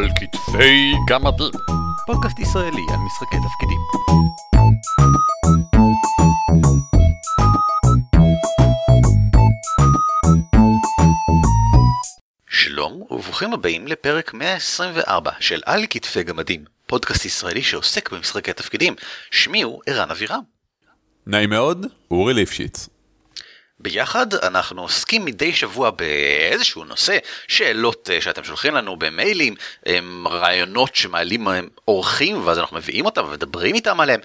על כתפי גמדים. פודקאסט ישראלי על משחקי תפקידים. שלום וברוכים הבאים לפרק 124 של על כתפי גמדים, פודקאסט ישראלי שעוסק במשחקי תפקידים. שמי הוא ערן אבירם. נעים מאוד, אורי ליפשיץ. ביחד אנחנו עוסקים מדי שבוע באיזשהו נושא, שאלות אה, שאתם שולחים לנו במיילים, רעיונות שמעלים אורחים ואז אנחנו מביאים אותם ומדברים איתם עליהם.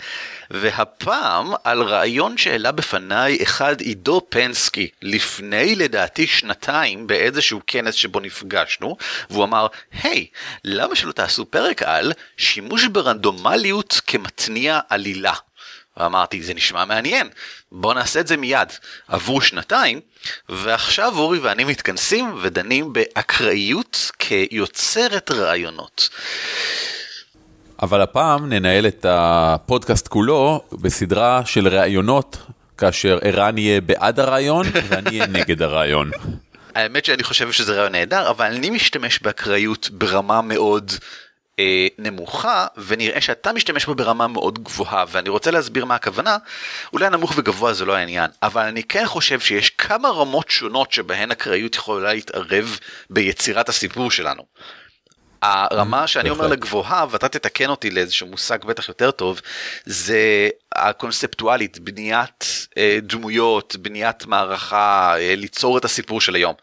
והפעם על רעיון שהעלה בפניי אחד עידו פנסקי לפני לדעתי שנתיים באיזשהו כנס שבו נפגשנו, והוא אמר, היי, למה שלא תעשו פרק על שימוש ברנדומליות כמתניע עלילה? ואמרתי, זה נשמע מעניין, בוא נעשה את זה מיד. עברו שנתיים, ועכשיו אורי ואני מתכנסים ודנים באקראיות כיוצרת רעיונות. אבל הפעם ננהל את הפודקאסט כולו בסדרה של ראיונות, כאשר ערן יהיה בעד הרעיון ואני אהיה נגד הרעיון. האמת שאני חושב שזה רעיון נהדר, אבל אני משתמש באקראיות ברמה מאוד אה, נמוכה ונראה שאתה משתמש בה ברמה מאוד גבוהה ואני רוצה להסביר מה הכוונה אולי נמוך וגבוה זה לא העניין אבל אני כן חושב שיש כמה רמות שונות שבהן אקראיות יכולה להתערב ביצירת הסיפור שלנו. הרמה שאני אומר לגבוהה ואתה תתקן אותי לאיזשהו מושג בטח יותר טוב זה הקונספטואלית בניית אה, דמויות בניית מערכה אה, ליצור את הסיפור של היום.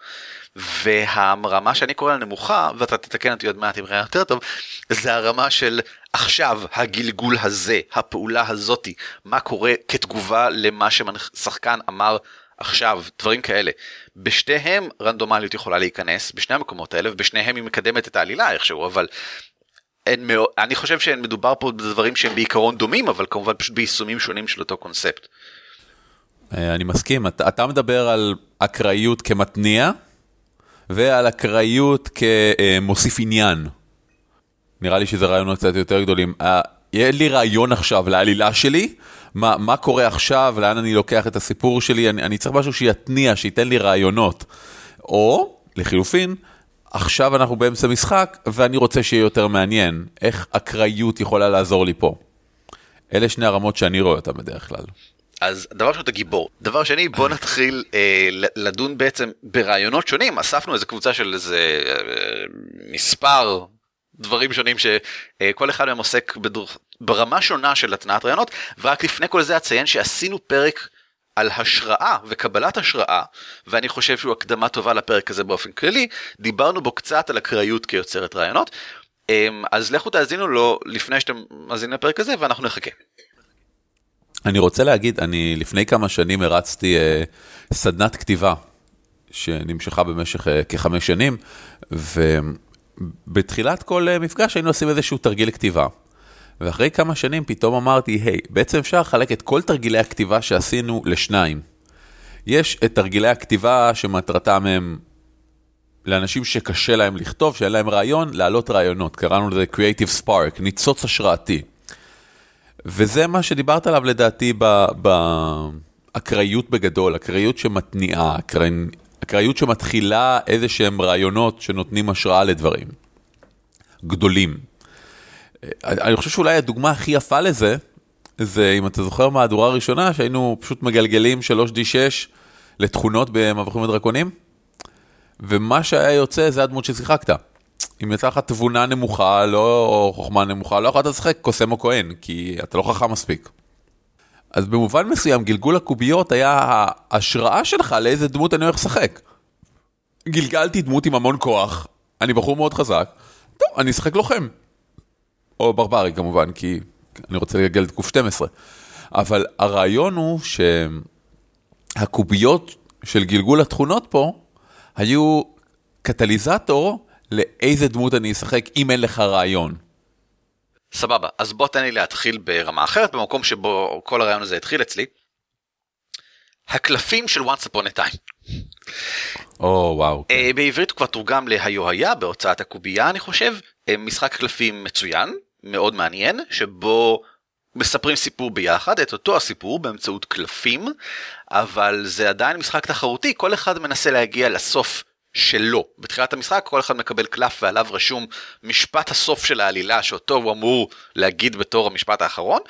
והרמה שאני קורא לה נמוכה ואתה תתקן אותי עוד מעט אם ראה יותר טוב זה הרמה של עכשיו הגלגול הזה הפעולה הזאתי מה קורה כתגובה למה ששחקן אמר עכשיו דברים כאלה בשתיהם רנדומליות יכולה להיכנס בשני המקומות האלה ובשניהם היא מקדמת את העלילה איכשהו אבל. אין אני חושב שמדובר פה בדברים שהם בעיקרון דומים אבל כמובן פשוט ביישומים שונים של אותו קונספט. אה, אני מסכים אתה, אתה מדבר על אקראיות כמתניע ועל אקראיות כמוסיף עניין. נראה לי שזה רעיונות קצת יותר גדולים. יהיה לי רעיון עכשיו לעלילה שלי, מה, מה קורה עכשיו, לאן אני לוקח את הסיפור שלי, אני, אני צריך משהו שיתניע, שייתן לי רעיונות. או, לחילופין, עכשיו אנחנו באמצע משחק ואני רוצה שיהיה יותר מעניין. איך אקראיות יכולה לעזור לי פה? אלה שני הרמות שאני רואה אותן בדרך כלל. אז דבר ראשון אתה גיבור. דבר שני בוא נתחיל אה, לדון בעצם ברעיונות שונים. אספנו איזה קבוצה של איזה אה, מספר דברים שונים שכל אחד מהם עוסק בדור, ברמה שונה של התנעת רעיונות ורק לפני כל זה אציין שעשינו פרק על השראה וקבלת השראה ואני חושב שהוא הקדמה טובה לפרק הזה באופן כללי. דיברנו בו קצת על אקראיות כיוצרת רעיונות. אמ, אז לכו תאזינו לו לפני שאתם מאזינים לפרק הזה ואנחנו נחכה. אני רוצה להגיד, אני לפני כמה שנים הרצתי אה, סדנת כתיבה שנמשכה במשך אה, כחמש שנים, ובתחילת כל אה, מפגש היינו עושים איזשהו תרגיל כתיבה. ואחרי כמה שנים פתאום אמרתי, היי, hey, בעצם אפשר לחלק את כל תרגילי הכתיבה שעשינו לשניים. יש את תרגילי הכתיבה שמטרתם הם לאנשים שקשה להם לכתוב, שאין להם רעיון, להעלות רעיונות. קראנו לזה Creative Spark, ניצוץ השראתי. וזה מה שדיברת עליו לדעתי באקראיות בגדול, אקראיות שמתניעה, אקראיות שמתחילה איזה שהם רעיונות שנותנים השראה לדברים גדולים. אני חושב שאולי הדוגמה הכי יפה לזה, זה אם אתה זוכר מהדורה הראשונה, שהיינו פשוט מגלגלים 3D6 לתכונות במבוכים ודרקונים, ומה שהיה יוצא זה הדמות ששיחקת. אם יצא לך תבונה נמוכה, לא חוכמה נמוכה, לא יכולת לשחק קוסם או כהן, כי אתה לא חכם מספיק. אז במובן מסוים, גלגול הקוביות היה ההשראה שלך לאיזה דמות אני הולך לשחק. גלגלתי דמות עם המון כוח, אני בחור מאוד חזק, טוב, אני אשחק לוחם. או ברברי כמובן, כי אני רוצה לגלגל את קוף 12. אבל הרעיון הוא שהקוביות של גלגול התכונות פה היו קטליזטור לאיזה דמות אני אשחק אם אין לך רעיון. סבבה, אז בוא תן לי להתחיל ברמה אחרת, במקום שבו כל הרעיון הזה התחיל אצלי. הקלפים של once upon a time. או oh, וואו. Wow, uh, בעברית הוא כבר תורגם להיו היה בהוצאת הקובייה אני חושב, uh, משחק קלפים מצוין, מאוד מעניין, שבו מספרים סיפור ביחד, את אותו הסיפור באמצעות קלפים, אבל זה עדיין משחק תחרותי, כל אחד מנסה להגיע לסוף שלו. בתחילת המשחק כל אחד מקבל קלף ועליו רשום משפט הסוף של העלילה שאותו הוא אמור להגיד בתור המשפט האחרון,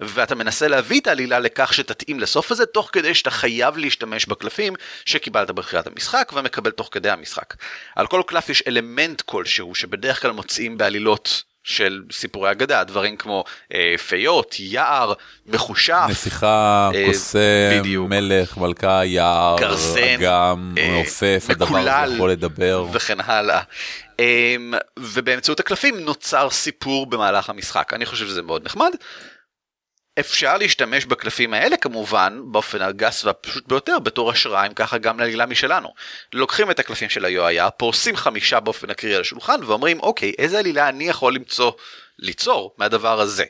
ואתה מנסה להביא את העלילה לכך שתתאים לסוף הזה, תוך כדי שאתה חייב להשתמש בקלפים שקיבלת בתחילת המשחק ומקבל תוך כדי המשחק. על כל קלף יש אלמנט כלשהו שבדרך כלל מוצאים בעלילות של סיפורי אגדה, דברים כמו אה, פיות, יער, מחושף. נסיכה, אה, קוסם, בדיוק. מלך, מלכה, יער, גרזן, אגם, אה, מעופף, הדבר הזה יכול לדבר. וכן הלאה. אה, ובאמצעות הקלפים נוצר סיפור במהלך המשחק. אני חושב שזה מאוד נחמד. אפשר להשתמש בקלפים האלה כמובן באופן הגס והפשוט ביותר בתור השראה אם ככה גם לעלילה משלנו. לוקחים את הקלפים של היואיה, פורסים חמישה באופן אקרי על השולחן ואומרים אוקיי איזה עלילה אני יכול למצוא, ליצור מהדבר הזה.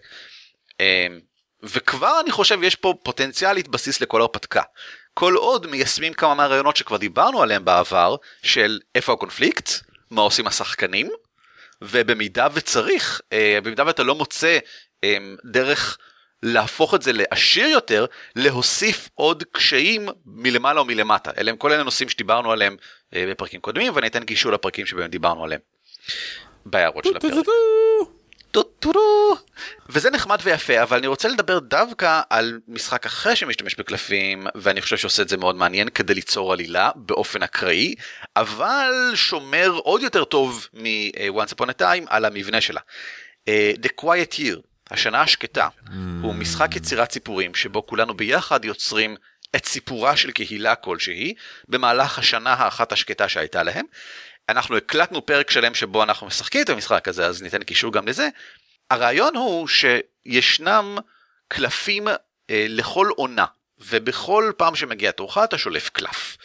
אמ, וכבר אני חושב יש פה פוטנציאלית בסיס לכל הרפתקה. כל עוד מיישמים כמה מהרעיונות שכבר דיברנו עליהם בעבר של איפה הקונפליקט, מה עושים השחקנים, ובמידה וצריך, אה, במידה ואתה לא מוצא אמ, דרך להפוך את זה לעשיר יותר, להוסיף עוד קשיים מלמעלה או מלמטה. אלה הם כל אלה נושאים שדיברנו עליהם אה, בפרקים קודמים, ואני אתן קישור לפרקים שבהם דיברנו עליהם. בהערות של הפרק. וזה נחמד ויפה אבל אני רוצה לדבר דווקא על משחק אחר שמשתמש בקלפים ואני חושב שעושה את זה מאוד מעניין כדי ליצור עלילה באופן אקראי אבל שומר עוד יותר טוב מ-once upon a time על המבנה שלה. Uh, The Quiet Year השנה השקטה. הוא משחק יצירת סיפורים שבו כולנו ביחד יוצרים את סיפורה של קהילה כלשהי במהלך השנה האחת השקטה שהייתה להם. אנחנו הקלטנו פרק שלם שבו אנחנו משחקים את המשחק הזה אז ניתן קישור גם לזה. הרעיון הוא שישנם קלפים אה, לכל עונה ובכל פעם שמגיע תורך אתה שולף קלף.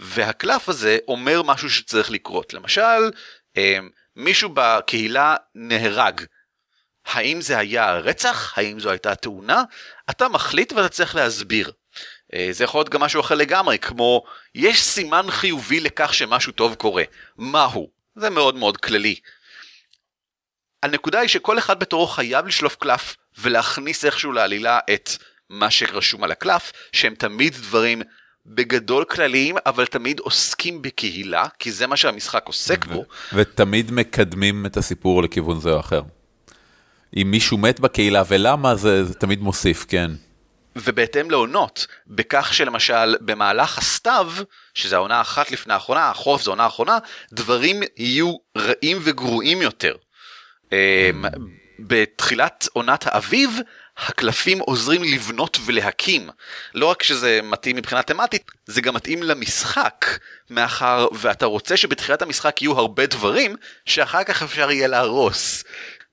והקלף הזה אומר משהו שצריך לקרות למשל אה, מישהו בקהילה נהרג האם זה היה רצח? האם זו הייתה תאונה? אתה מחליט ואתה צריך להסביר. אה, זה יכול להיות גם משהו אחר לגמרי, כמו יש סימן חיובי לכך שמשהו טוב קורה. מהו? זה מאוד מאוד כללי. הנקודה היא שכל אחד בתורו חייב לשלוף קלף ולהכניס איכשהו לעלילה את מה שרשום על הקלף, שהם תמיד דברים בגדול כלליים, אבל תמיד עוסקים בקהילה, כי זה מה שהמשחק עוסק בו. ותמיד מקדמים את הסיפור לכיוון זה או אחר. אם מישהו מת בקהילה ולמה זה, זה תמיד מוסיף, כן. ובהתאם לעונות, בכך שלמשל במהלך הסתיו, שזה העונה האחת לפני האחרונה, החורף זו העונה האחרונה, דברים יהיו רעים וגרועים יותר. אמ, בתחילת עונת האביב, הקלפים עוזרים לבנות ולהקים. לא רק שזה מתאים מבחינה תמטית, זה גם מתאים למשחק, מאחר ואתה רוצה שבתחילת המשחק יהיו הרבה דברים, שאחר כך אפשר יהיה להרוס.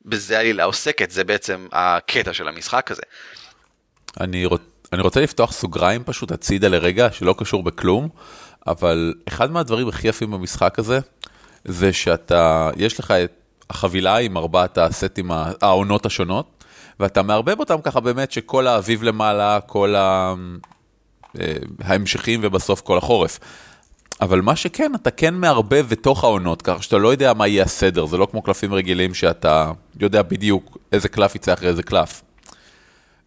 בזה העלילה עוסקת, זה בעצם הקטע של המשחק הזה. אני, רוצ... אני רוצה לפתוח סוגריים פשוט הצידה לרגע, שלא קשור בכלום, אבל אחד מהדברים הכי יפים במשחק הזה, זה שאתה, יש לך את החבילה עם ארבעת הסטים, העונות השונות, ואתה מערבב אותם ככה באמת שכל האביב למעלה, כל ה... אה, ההמשכים ובסוף כל החורף. אבל מה שכן, אתה כן מערבב בתוך העונות, ככה שאתה לא יודע מה יהיה הסדר, זה לא כמו קלפים רגילים שאתה יודע בדיוק איזה קלף יצא אחרי איזה קלף.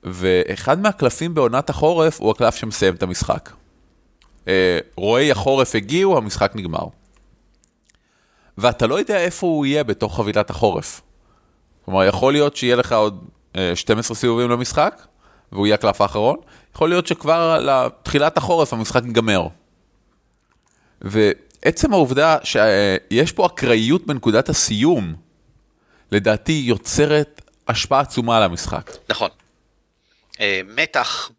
ואחד מהקלפים בעונת החורף הוא הקלף שמסיים את המשחק. אה, רועי החורף הגיעו, המשחק נגמר. ואתה לא יודע איפה הוא יהיה בתוך חבילת החורף. כלומר, יכול להיות שיהיה לך עוד 12 אה, סיבובים למשחק, והוא יהיה הקלף האחרון, יכול להיות שכבר לתחילת החורף המשחק ייגמר. ועצם העובדה שיש פה אקראיות בנקודת הסיום, לדעתי יוצרת השפעה עצומה על המשחק. נכון. אה, מתח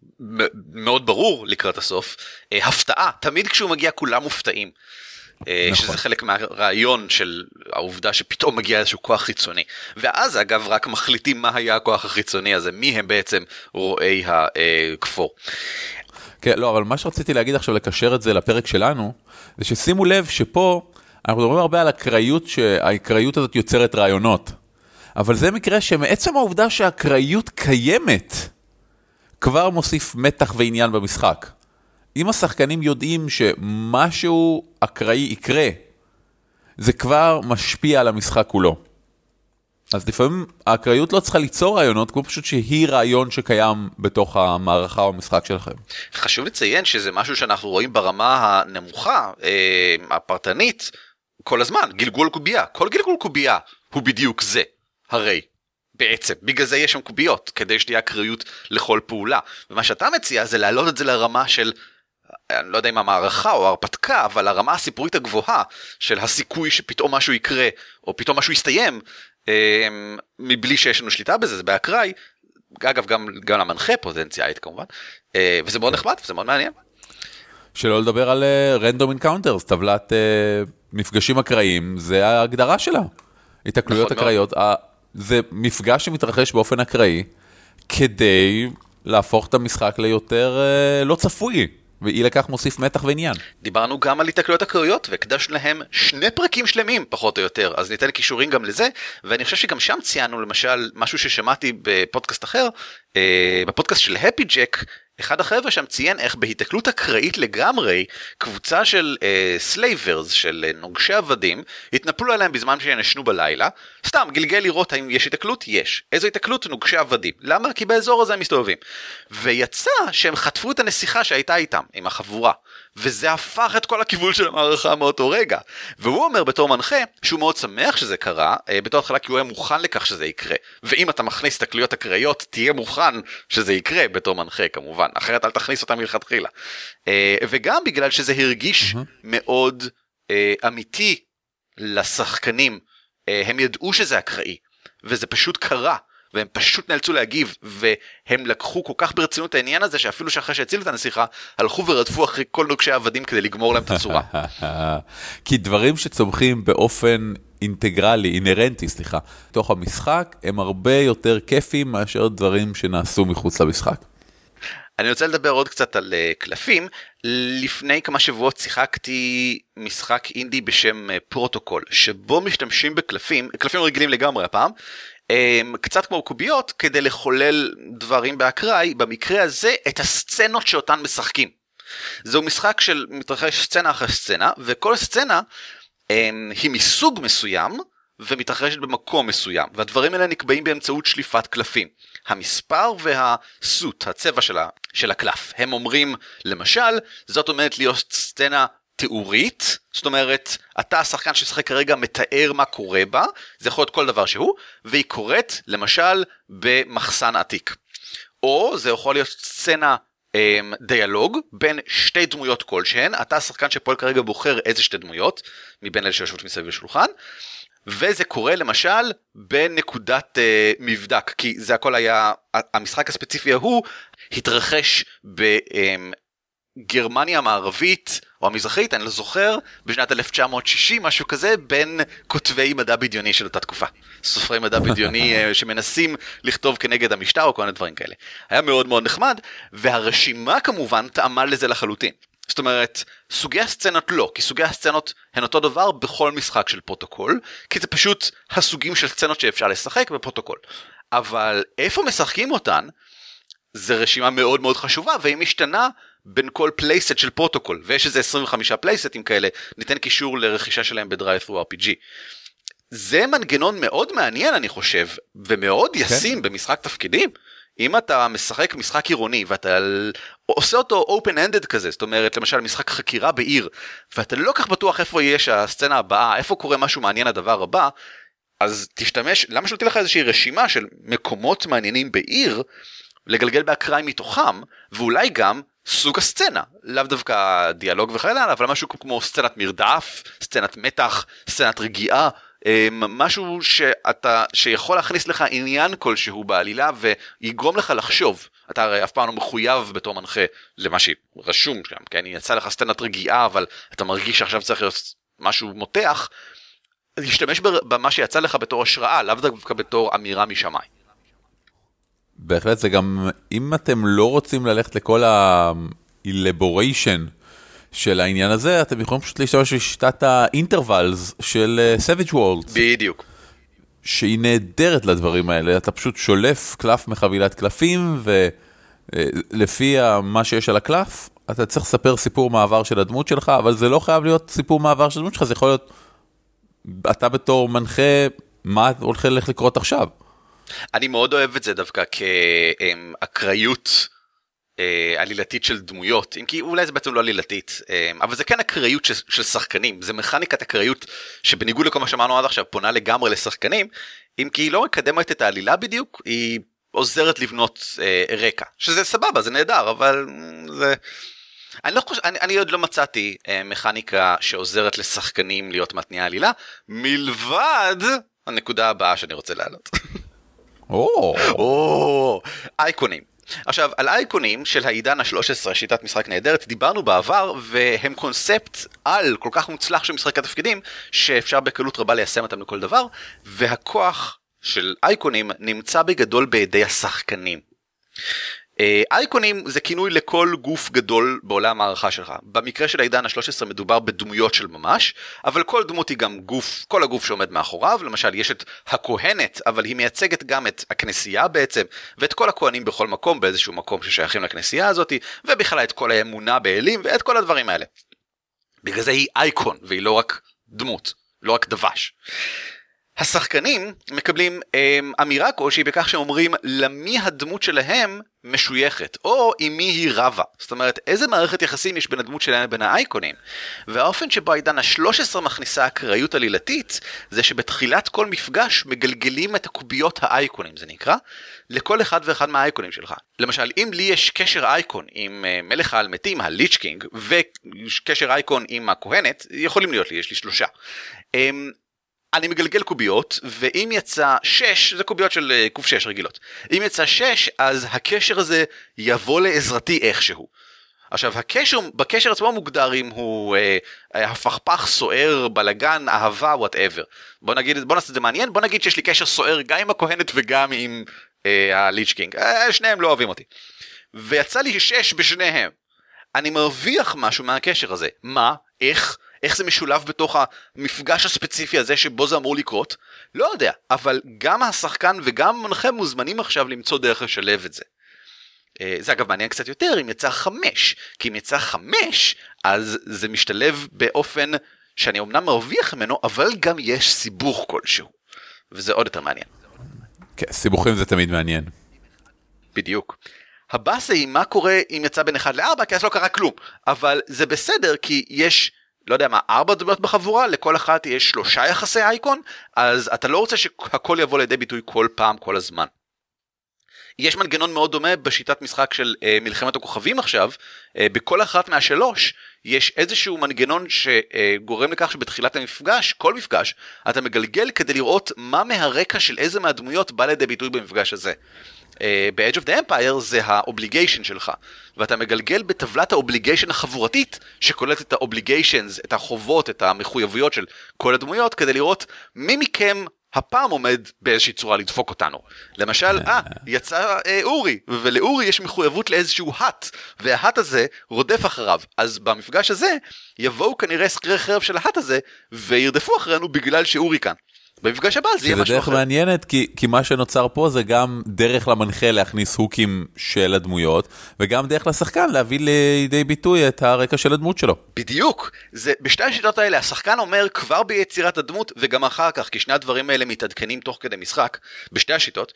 מאוד ברור לקראת הסוף, אה, הפתעה, תמיד כשהוא מגיע כולם מופתעים. אה, נכון. שזה חלק מהרעיון של העובדה שפתאום מגיע איזשהו כוח חיצוני. ואז אגב רק מחליטים מה היה הכוח החיצוני הזה, מי הם בעצם רועי הכפור. כן, לא, אבל מה שרציתי להגיד עכשיו, לקשר את זה לפרק שלנו, זה ששימו לב שפה, אנחנו מדברים הרבה על אקראיות, שהאקראיות הזאת יוצרת רעיונות. אבל זה מקרה שמעצם העובדה שהאקראיות קיימת, כבר מוסיף מתח ועניין במשחק. אם השחקנים יודעים שמשהו אקראי יקרה, זה כבר משפיע על המשחק כולו. אז לפעמים האקראיות לא צריכה ליצור רעיונות, כמו פשוט שהיא רעיון שקיים בתוך המערכה או המשחק שלכם. חשוב לציין שזה משהו שאנחנו רואים ברמה הנמוכה, אה, הפרטנית, כל הזמן, גלגול קובייה. כל גלגול קובייה הוא בדיוק זה, הרי. בעצם, בגלל זה יש שם קוביות, כדי שתהיה אקראיות לכל פעולה. ומה שאתה מציע זה להעלות את זה לרמה של אני לא יודע אם המערכה או ההרפתקה, אבל הרמה הסיפורית הגבוהה של הסיכוי שפתאום משהו יקרה, או פתאום משהו יסתיים, מבלי שיש לנו שליטה בזה, זה באקראי, אגב גם, גם למנחה פוטנציאלית כמובן, אה, וזה מאוד נחמד וזה מאוד מעניין. שלא לדבר על random uh, encounters, טבלת uh, מפגשים אקראיים, זה ההגדרה שלה. התקלויות נכון אקראיות, uh, זה מפגש שמתרחש באופן אקראי, כדי להפוך את המשחק ליותר uh, לא צפוי. ואי לכך מוסיף מתח ועניין. דיברנו גם על התקלויות האקראיות והקדשנו להם שני פרקים שלמים פחות או יותר, אז ניתן קישורים גם לזה, ואני חושב שגם שם ציינו למשל משהו ששמעתי בפודקאסט אחר, אה, בפודקאסט של Happy Jack, אחד החבר'ה שם ציין איך בהיתקלות אקראית לגמרי, קבוצה של slavers, אה, של אה, נוגשי עבדים, התנפלו עליהם בזמן שהם ישנו בלילה, סתם גלגל לראות האם יש היתקלות? יש. איזו היתקלות? נוגשי עבדים. למה? כי באזור הזה הם מסתובבים. ויצא שהם חטפו את הנסיכה שהייתה איתם, עם החבורה. וזה הפך את כל הכיוון של המערכה מאותו רגע. והוא אומר בתור מנחה שהוא מאוד שמח שזה קרה, אה, בתור התחלה כי הוא היה מוכן לכך שזה יקרה. ואם אתה מכניס תקליות אקראיות, תהיה מוכן שזה יקרה בתור מנחה כמובן, אחרת אל תכניס אותם מלכתחילה. אה, וגם בגלל שזה הרגיש mm-hmm. מאוד אה, אמיתי לשחקנים, הם ידעו שזה אקראי, וזה פשוט קרה. והם פשוט נאלצו להגיב, והם לקחו כל כך ברצינות העניין הזה, שאפילו שאחרי שהצילו את הנסיכה, הלכו ורדפו אחרי כל נוגשי העבדים כדי לגמור להם את הצורה. כי דברים שצומחים באופן אינטגרלי, אינהרנטי, סליחה, תוך המשחק, הם הרבה יותר כיפים מאשר דברים שנעשו מחוץ למשחק. אני רוצה לדבר עוד קצת על אה, קלפים. לפני כמה שבועות שיחקתי משחק אינדי בשם אה, פרוטוקול, שבו משתמשים בקלפים, קלפים רגילים לגמרי הפעם, קצת כמו קוביות כדי לחולל דברים באקראי, במקרה הזה את הסצנות שאותן משחקים. זהו משחק של מתרחש סצנה אחרי סצנה, וכל סצנה אמ, היא מסוג מסוים ומתרחשת במקום מסוים, והדברים האלה נקבעים באמצעות שליפת קלפים. המספר והסוט, הצבע של, ה, של הקלף. הם אומרים, למשל, זאת אומרת להיות סצנה תיאורית, זאת אומרת, אתה השחקן ששחק כרגע מתאר מה קורה בה, זה יכול להיות כל דבר שהוא, והיא קורית למשל במחסן עתיק. או זה יכול להיות סצנה אמ, דיאלוג בין שתי דמויות כלשהן, אתה השחקן שפועל כרגע בוחר איזה שתי דמויות, מבין אלה שיושבות מסביב לשולחן, וזה קורה למשל בנקודת uh, מבדק, כי זה הכל היה, המשחק הספציפי ההוא התרחש ב... Um, גרמניה המערבית או המזרחית, אני לא זוכר, בשנת 1960, משהו כזה, בין כותבי מדע בדיוני של אותה תקופה. סופרי מדע בדיוני אה, שמנסים לכתוב כנגד המשטר או כל מיני דברים כאלה. היה מאוד מאוד נחמד, והרשימה כמובן טעמה לזה לחלוטין. זאת אומרת, סוגי הסצנות לא, כי סוגי הסצנות הן אותו דבר בכל משחק של פרוטוקול, כי זה פשוט הסוגים של סצנות שאפשר לשחק בפרוטוקול. אבל איפה משחקים אותן, זה רשימה מאוד מאוד חשובה, והיא משתנה בין כל playset של פרוטוקול, ויש איזה 25 playset ים כאלה, ניתן קישור לרכישה שלהם ב-DriveThruRPG. זה מנגנון מאוד מעניין אני חושב, ומאוד כן. ישים כן. במשחק תפקידים. אם אתה משחק משחק עירוני ואתה עושה אותו open ended כזה, זאת אומרת למשל משחק חקירה בעיר, ואתה לא כך בטוח איפה יש הסצנה הבאה, איפה קורה משהו מעניין הדבר הבא, אז תשתמש, למה שלא תהיה לך איזושהי רשימה של מקומות מעניינים בעיר, לגלגל באקראי מתוכם, ואולי גם סוג הסצנה, לאו דווקא דיאלוג וכאלה, אבל משהו כמו סצנת מרדף, סצנת מתח, סצנת רגיעה, אמ, משהו שאתה, שיכול להכניס לך עניין כלשהו בעלילה ויגרום לך לחשוב. אתה הרי אף פעם לא מחויב בתור מנחה למה שרשום שם, כן? יצא לך סצנת רגיעה אבל אתה מרגיש שעכשיו צריך להיות משהו מותח, להשתמש במה שיצא לך בתור השראה, לאו דווקא בתור אמירה משמיים. בהחלט זה גם, אם אתם לא רוצים ללכת לכל ה-elaboration של העניין הזה, אתם יכולים פשוט להשתמש בשיטת האינטרוולס של uh, Savage Worlds. בדיוק. שהיא נהדרת לדברים האלה, אתה פשוט שולף קלף מחבילת קלפים, ולפי uh, מה שיש על הקלף, אתה צריך לספר סיפור מעבר של הדמות שלך, אבל זה לא חייב להיות סיפור מעבר של הדמות שלך, זה יכול להיות, אתה בתור מנחה מה הולך לקרות עכשיו? אני מאוד אוהב את זה דווקא כאקראיות אה, עלילתית של דמויות, אם כי אולי זה בעצם לא עלילתית, אה, אבל זה כן אקראיות של, של שחקנים, זה מכניקת אקראיות שבניגוד לכל מה שאמרנו עד עכשיו פונה לגמרי לשחקנים, אם כי היא לא מקדמת את העלילה בדיוק, היא עוזרת לבנות אה, רקע, שזה סבבה, זה נהדר, אבל זה... אני לא חושב, אני, אני עוד לא מצאתי אה, מכניקה שעוזרת לשחקנים להיות מתניע עלילה, מלבד הנקודה הבאה שאני רוצה להעלות. או, אייקונים. עכשיו, על אייקונים של העידן ה-13, שיטת משחק נהדרת, דיברנו בעבר, והם קונספט על כל כך מוצלח של משחק התפקידים, שאפשר בקלות רבה ליישם אותם לכל דבר, והכוח של אייקונים נמצא בגדול בידי השחקנים. אה, אייקונים זה כינוי לכל גוף גדול בעולם הערכה שלך. במקרה של העידן ה-13 מדובר בדמויות של ממש, אבל כל דמות היא גם גוף, כל הגוף שעומד מאחוריו, למשל יש את הכהנת, אבל היא מייצגת גם את הכנסייה בעצם, ואת כל הכהנים בכל מקום, באיזשהו מקום ששייכים לכנסייה הזאת, ובכלל את כל האמונה באלים, ואת כל הדברים האלה. בגלל זה היא אייקון, והיא לא רק דמות, לא רק דבש. השחקנים מקבלים הם, אמירה כלשהי בכך שהם אומרים למי הדמות שלהם משויכת, או עם מי היא רבה. זאת אומרת, איזה מערכת יחסים יש בין הדמות שלהם לבין האייקונים. והאופן שבו העידן ה-13 מכניסה אקראיות עלילתית, זה שבתחילת כל מפגש מגלגלים את הקוביות האייקונים, זה נקרא, לכל אחד ואחד מהאייקונים שלך. למשל, אם לי יש קשר אייקון עם uh, מלך האלמתים, הליץ' קינג, וקשר אייקון עם הכהנת, יכולים להיות לי, יש לי שלושה. אממ, אני מגלגל קוביות, ואם יצא 6, זה קוביות של אה, קוף 6 רגילות. אם יצא 6, אז הקשר הזה יבוא לעזרתי איכשהו. עכשיו הקשר, בקשר עצמו מוגדר אם הוא אה, הפכפך, סוער, בלגן, אהבה, whatever. בוא נגיד, בוא נעשה את זה מעניין, בוא נגיד שיש לי קשר סוער גם עם הכהנת וגם עם אה, ה Lich King. אה, שניהם לא אוהבים אותי. ויצא לי 6 בשניהם. אני מרוויח משהו מהקשר הזה. מה? איך? איך זה משולב בתוך המפגש הספציפי הזה שבו זה אמור לקרות? לא יודע, אבל גם השחקן וגם המנחה מוזמנים עכשיו למצוא דרך לשלב את זה. אה, זה אגב מעניין קצת יותר אם יצא חמש, כי אם יצא חמש, אז זה משתלב באופן שאני אמנם מרוויח ממנו, אבל גם יש סיבוך כלשהו. וזה עוד יותר מעניין. כן, סיבוכים זה תמיד מעניין. בדיוק. הבאסה היא מה קורה אם יצא בין 1 ל-4, כי אז לא קרה כלום. אבל זה בסדר, כי יש לא יודע מה, ארבע דמויות בחבורה, לכל אחת יש שלושה יחסי אייקון, אז אתה לא רוצה שהכל יבוא לידי ביטוי כל פעם, כל הזמן. יש מנגנון מאוד דומה בשיטת משחק של אה, מלחמת הכוכבים עכשיו, אה, בכל אחת מהשלוש יש איזשהו מנגנון שגורם אה, לכך שבתחילת המפגש, כל מפגש, אתה מגלגל כדי לראות מה מהרקע של איזה מהדמויות בא לידי ביטוי במפגש הזה. ב-Edge of the Empire זה ה obligation שלך, ואתה מגלגל בטבלת ה obligation החבורתית, שכוללת את ה obligations, את החובות, את המחויבויות של כל הדמויות, כדי לראות מי מכם הפעם עומד באיזושהי צורה לדפוק אותנו. למשל, אה, יצא אה, אורי, ולאורי יש מחויבות לאיזשהו Hutt, וה Hutt הזה רודף אחריו. אז במפגש הזה, יבואו כנראה שכירי חרב של ה Hutt הזה, וירדפו אחרינו בגלל שאורי כאן. במפגש הבא זה יהיה משהו אחר. זה דרך מעניינת כי, כי מה שנוצר פה זה גם דרך למנחה להכניס הוקים של הדמויות וגם דרך לשחקן להביא לידי ביטוי את הרקע של הדמות שלו. בדיוק, זה בשתי השיטות האלה השחקן אומר כבר ביצירת הדמות וגם אחר כך כי שני הדברים האלה מתעדכנים תוך כדי משחק בשתי השיטות.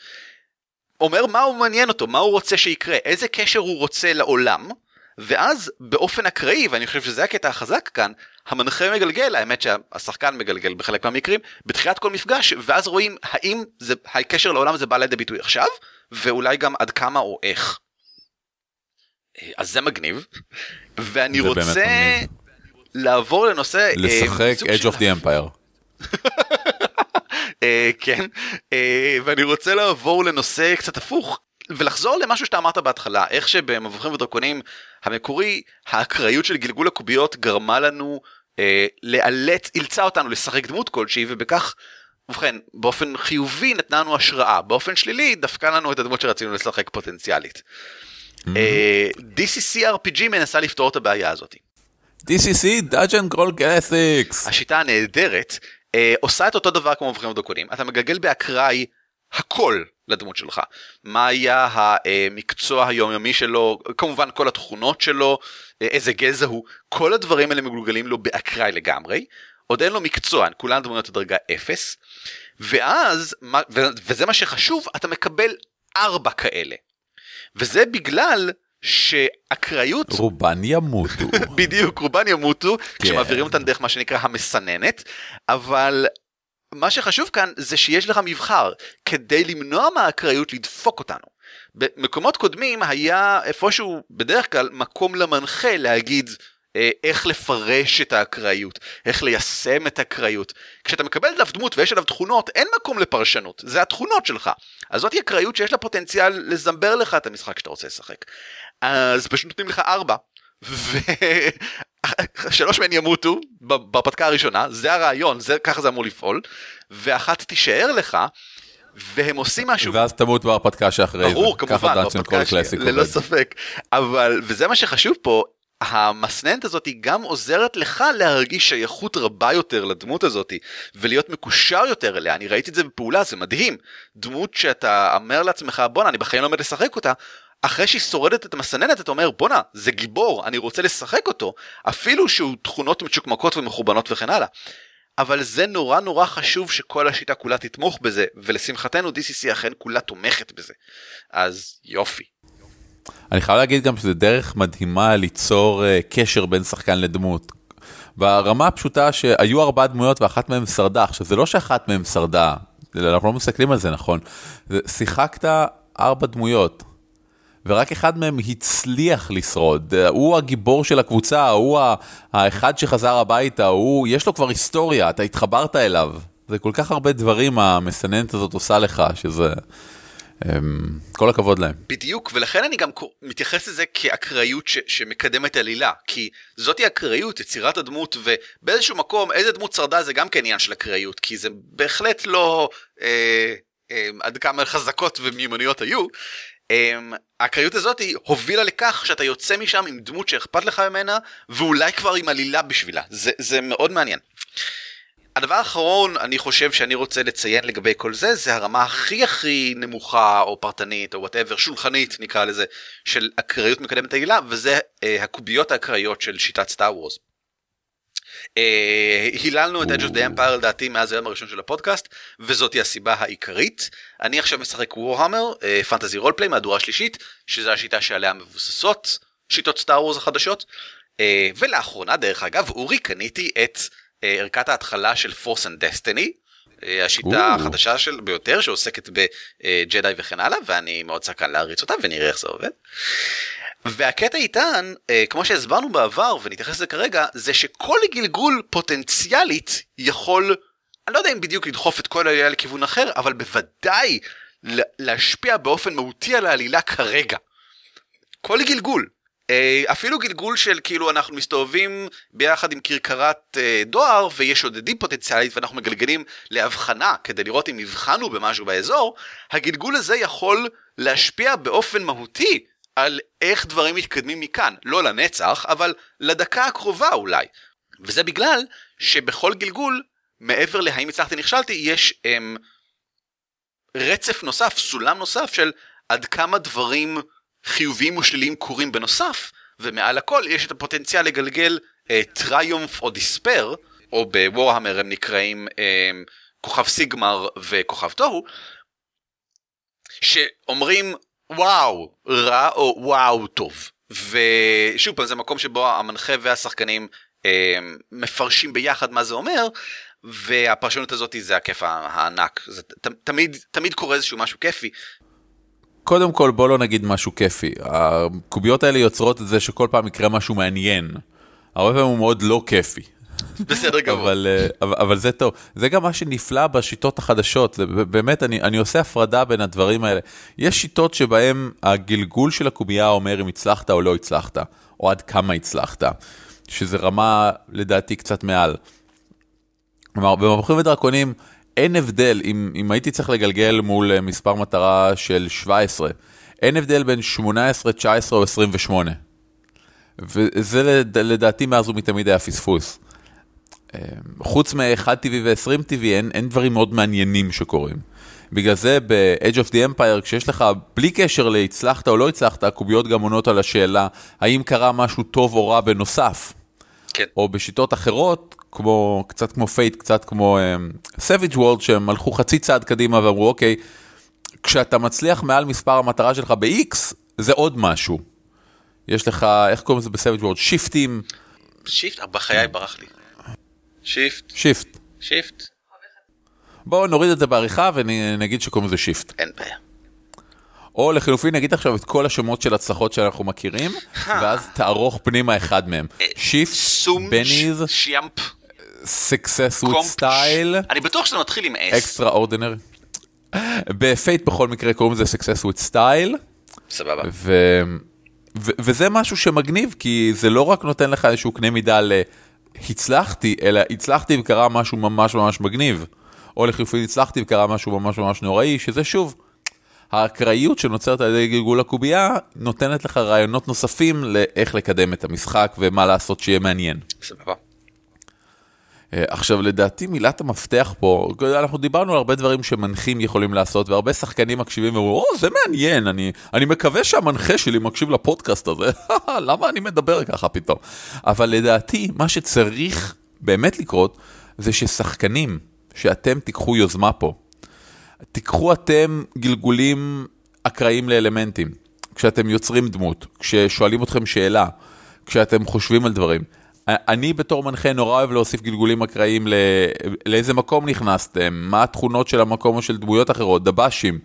אומר מה הוא מעניין אותו, מה הוא רוצה שיקרה, איזה קשר הוא רוצה לעולם ואז באופן אקראי, ואני חושב שזה הקטע החזק כאן, המנחה מגלגל, האמת שהשחקן מגלגל בחלק מהמקרים, בתחילת כל מפגש, ואז רואים האם זה, הקשר לעולם הזה בא לידי ביטוי עכשיו, ואולי גם עד כמה או איך. אז זה מגניב, ואני זה רוצה לעבור לנושא... אה, לשחק uh, Edge of the Empire. uh, כן, uh, ואני רוצה לעבור לנושא קצת הפוך, ולחזור למשהו שאתה אמרת בהתחלה, איך שבמבוכים ודרקונים המקורי, האקראיות של גלגול הקוביות גרמה לנו אה, לאלץ, אילצה אותנו לשחק דמות כלשהי, ובכך, ובכן, באופן חיובי נתנה לנו השראה, באופן שלילי דפקה לנו את הדמות שרצינו לשחק פוטנציאלית. Mm-hmm. אה, DCC RPG מנסה לפתור את הבעיה הזאת. DCC, Dungeon Crawl Classics. השיטה הנהדרת אה, עושה את אותו דבר כמו מבוכים ודרקונים, אתה מגלגל באקראי הכל לדמות שלך. מה היה המקצוע היומיומי שלו, כמובן כל התכונות שלו, איזה גזע הוא, כל הדברים האלה מגולגלים לו באקראי לגמרי. עוד אין לו מקצוע, כולן דמויות הדרגה 0. ואז, וזה מה שחשוב, אתה מקבל ארבע כאלה. וזה בגלל שאקראיות, רובן ימותו. בדיוק, רובן ימותו, כן. כשמעבירים אותן דרך מה שנקרא המסננת, אבל מה שחשוב כאן זה שיש לך מבחר, כדי למנוע מהאקראיות לדפוק אותנו. במקומות קודמים היה איפשהו בדרך כלל מקום למנחה להגיד אה, איך לפרש את האקראיות, איך ליישם את האקראיות. כשאתה מקבל דף דמות ויש עליו תכונות, אין מקום לפרשנות, זה התכונות שלך. אז זאת אקראיות שיש לה פוטנציאל לזמבר לך את המשחק שאתה רוצה לשחק. אז פשוט נותנים לך ארבע, ושלוש מהן ימותו בהרפתקה הראשונה, זה הרעיון, זה, ככה זה אמור לפעול, ואחת תישאר לך, והם עושים משהו ואז תמות בהרפתקה שאחרי זה. ברור, כמובן, בהרפתקה קלאסיק ללא עובד. ספק. אבל, וזה מה שחשוב פה, המסננת הזאת היא גם עוזרת לך להרגיש שייכות רבה יותר לדמות הזאת, ולהיות מקושר יותר אליה. אני ראיתי את זה בפעולה, זה מדהים. דמות שאתה אומר לעצמך, בואנה, אני בחיים לא עומד לשחק אותה. אחרי שהיא שורדת את המסננת אתה אומר בואנה זה גיבור אני רוצה לשחק אותו אפילו שהוא תכונות מצ'וקמקות ומחורבנות וכן הלאה. אבל זה נורא נורא חשוב שכל השיטה כולה תתמוך בזה ולשמחתנו DCC אכן כולה תומכת בזה. אז יופי. אני חייב להגיד גם שזה דרך מדהימה ליצור אה, קשר בין שחקן לדמות. ברמה הפשוטה שהיו ארבע דמויות ואחת מהן שרדה. עכשיו זה לא שאחת מהן שרדה, אנחנו לא מסתכלים על זה נכון. שיחקת ארבע דמויות. ורק אחד מהם הצליח לשרוד, אה, הוא הגיבור של הקבוצה, הוא האחד שחזר הביתה, הוא, יש לו כבר היסטוריה, אתה התחברת אליו. זה כל כך הרבה דברים המסננת הזאת עושה לך, שזה... אמ, כל הכבוד להם. בדיוק ולכן אני גם מתייחס לזה כאקראיות ש- שמקדמת עלילה כי זאתי אקראיות יצירת הדמות ובאיזשהו מקום איזה דמות שרדה זה גם כן עניין של אקראיות כי זה בהחלט לא אה, אה, עד כמה חזקות ומיומנויות היו. אה, האקראיות הזאת היא הובילה לכך שאתה יוצא משם עם דמות שאכפת לך ממנה ואולי כבר עם עלילה בשבילה זה, זה מאוד מעניין. הדבר האחרון אני חושב שאני רוצה לציין לגבי כל זה זה הרמה הכי הכי נמוכה או פרטנית או whatever שולחנית נקרא לזה של אקראיות מקדמת עלילה וזה אה, הקוביות האקראיות של שיטת Star Wars. אה, היללנו את Edge of the Empire לדעתי מאז היום הראשון של הפודקאסט וזאתי הסיבה העיקרית. אני עכשיו משחק Warhammer Fantasy Roleplay מהדורה שלישית שזה השיטה שעליה מבוססות שיטות Star Wars החדשות. אה, ולאחרונה דרך אגב אורי קניתי את אה, ערכת ההתחלה של Force and Destiny. השיטה או. החדשה של ביותר שעוסקת בג'די וכן הלאה ואני מאוד סקרן להריץ אותה ונראה איך זה עובד. והקטע איתן אה, כמו שהסברנו בעבר ונתייחס לזה כרגע זה שכל גלגול פוטנציאלית יכול אני לא יודע אם בדיוק לדחוף את כל העלילה לכיוון אחר אבל בוודאי לה- להשפיע באופן מהותי על העלילה כרגע. כל גלגול. אה, אפילו גלגול של כאילו אנחנו מסתובבים ביחד עם כרכרת אה, דואר ויש עודדים פוטנציאלית ואנחנו מגלגלים להבחנה כדי לראות אם הבחנו במשהו באזור, הגלגול הזה יכול להשפיע באופן מהותי על איך דברים מתקדמים מכאן, לא לנצח, אבל לדקה הקרובה אולי. וזה בגלל שבכל גלגול, מעבר להאם הצלחתי נכשלתי, יש אמ, רצף נוסף, סולם נוסף של עד כמה דברים חיוביים ושליליים קורים בנוסף, ומעל הכל יש את הפוטנציאל לגלגל טריומף או דיספר, או בוורהמר הם נקראים אה, כוכב סיגמר וכוכב תוהו, שאומרים וואו רע או וואו טוב. ושוב פעם זה מקום שבו המנחה והשחקנים אה, מפרשים ביחד מה זה אומר, והפרשנות הזאת זה הכיף הענק, זה ת, תמיד, תמיד קורה איזשהו משהו כיפי. קודם כל בוא לא נגיד משהו כיפי, הקוביות האלה יוצרות את זה שכל פעם יקרה משהו מעניין. הרבה פעמים הוא מאוד לא כיפי. בסדר גמור. אבל, אה, אבל, אבל זה טוב, זה גם מה שנפלא בשיטות החדשות, זה באמת אני, אני עושה הפרדה בין הדברים האלה. יש שיטות שבהם הגלגול של הקובייה אומר אם הצלחת או לא הצלחת, או עד כמה הצלחת, שזה רמה לדעתי קצת מעל. כלומר, במבוכים ודרקונים אין הבדל, אם, אם הייתי צריך לגלגל מול אה, מספר מטרה של 17, אין הבדל בין 18, 19 או 28. וזה לד- לדעתי מאז ומתמיד היה פספוס. חוץ מ-1 טבעי ו-20 טבעי אין, אין דברים מאוד מעניינים שקורים. בגלל זה ב-Edge of the Empire, כשיש לך, בלי קשר להצלחת או לא הצלחת, הקוביות גם עונות על השאלה, האם קרה משהו טוב או רע בנוסף. כן. או בשיטות אחרות, כמו, קצת כמו Fate, קצת כמו Savage World, שהם הלכו חצי צעד קדימה ואמרו, אוקיי, כשאתה מצליח מעל מספר המטרה שלך ב-X, זה עוד משהו. יש לך, איך קוראים לזה בסביג' וולד? שיפטים. שיפט? בחיי ברח לי. שיפט. שיפט. שיפט. בואו נוריד את זה בעריכה ונגיד שקוראים לזה שיפט. אין בעיה. או לחילופין נגיד עכשיו את כל השמות של הצלחות שאנחנו מכירים, ואז תערוך פנימה אחד מהם. שיפט, סום, בניז, שיאמפ, success with קומפ. style, אני בטוח שזה מתחיל עם S. extra ordinary. בפייט בכל מקרה קוראים לזה success with style, סבבה. ו... ו... וזה משהו שמגניב, כי זה לא רק נותן לך איזשהו קנה מידה ל... הצלחתי, אלא הצלחתי וקרה משהו ממש ממש מגניב. או לחילופין הצלחתי וקרה משהו ממש ממש נוראי, שזה שוב, האקראיות שנוצרת על ידי גלגול הקובייה, נותנת לך רעיונות נוספים לאיך לקדם את המשחק ומה לעשות שיהיה מעניין. סבבה. אה, עכשיו לדעתי מילת המפתח פה, אנחנו דיברנו על הרבה דברים שמנחים יכולים לעשות והרבה שחקנים מקשיבים ואומרים, או זה מעניין, אני, אני מקווה שהמנחה שלי מקשיב לפודקאסט הזה, למה אני מדבר ככה פתאום? אבל לדעתי מה שצריך באמת לקרות זה ששחקנים, שאתם תיקחו יוזמה פה, תיקחו אתם גלגולים אקראיים לאלמנטים, כשאתם יוצרים דמות, כששואלים אתכם שאלה, כשאתם חושבים על דברים. אני בתור מנחה נורא אוהב להוסיף גלגולים אקראיים ל... לאיזה מקום נכנסתם, מה התכונות של המקום או של דמויות אחרות, דב"שים.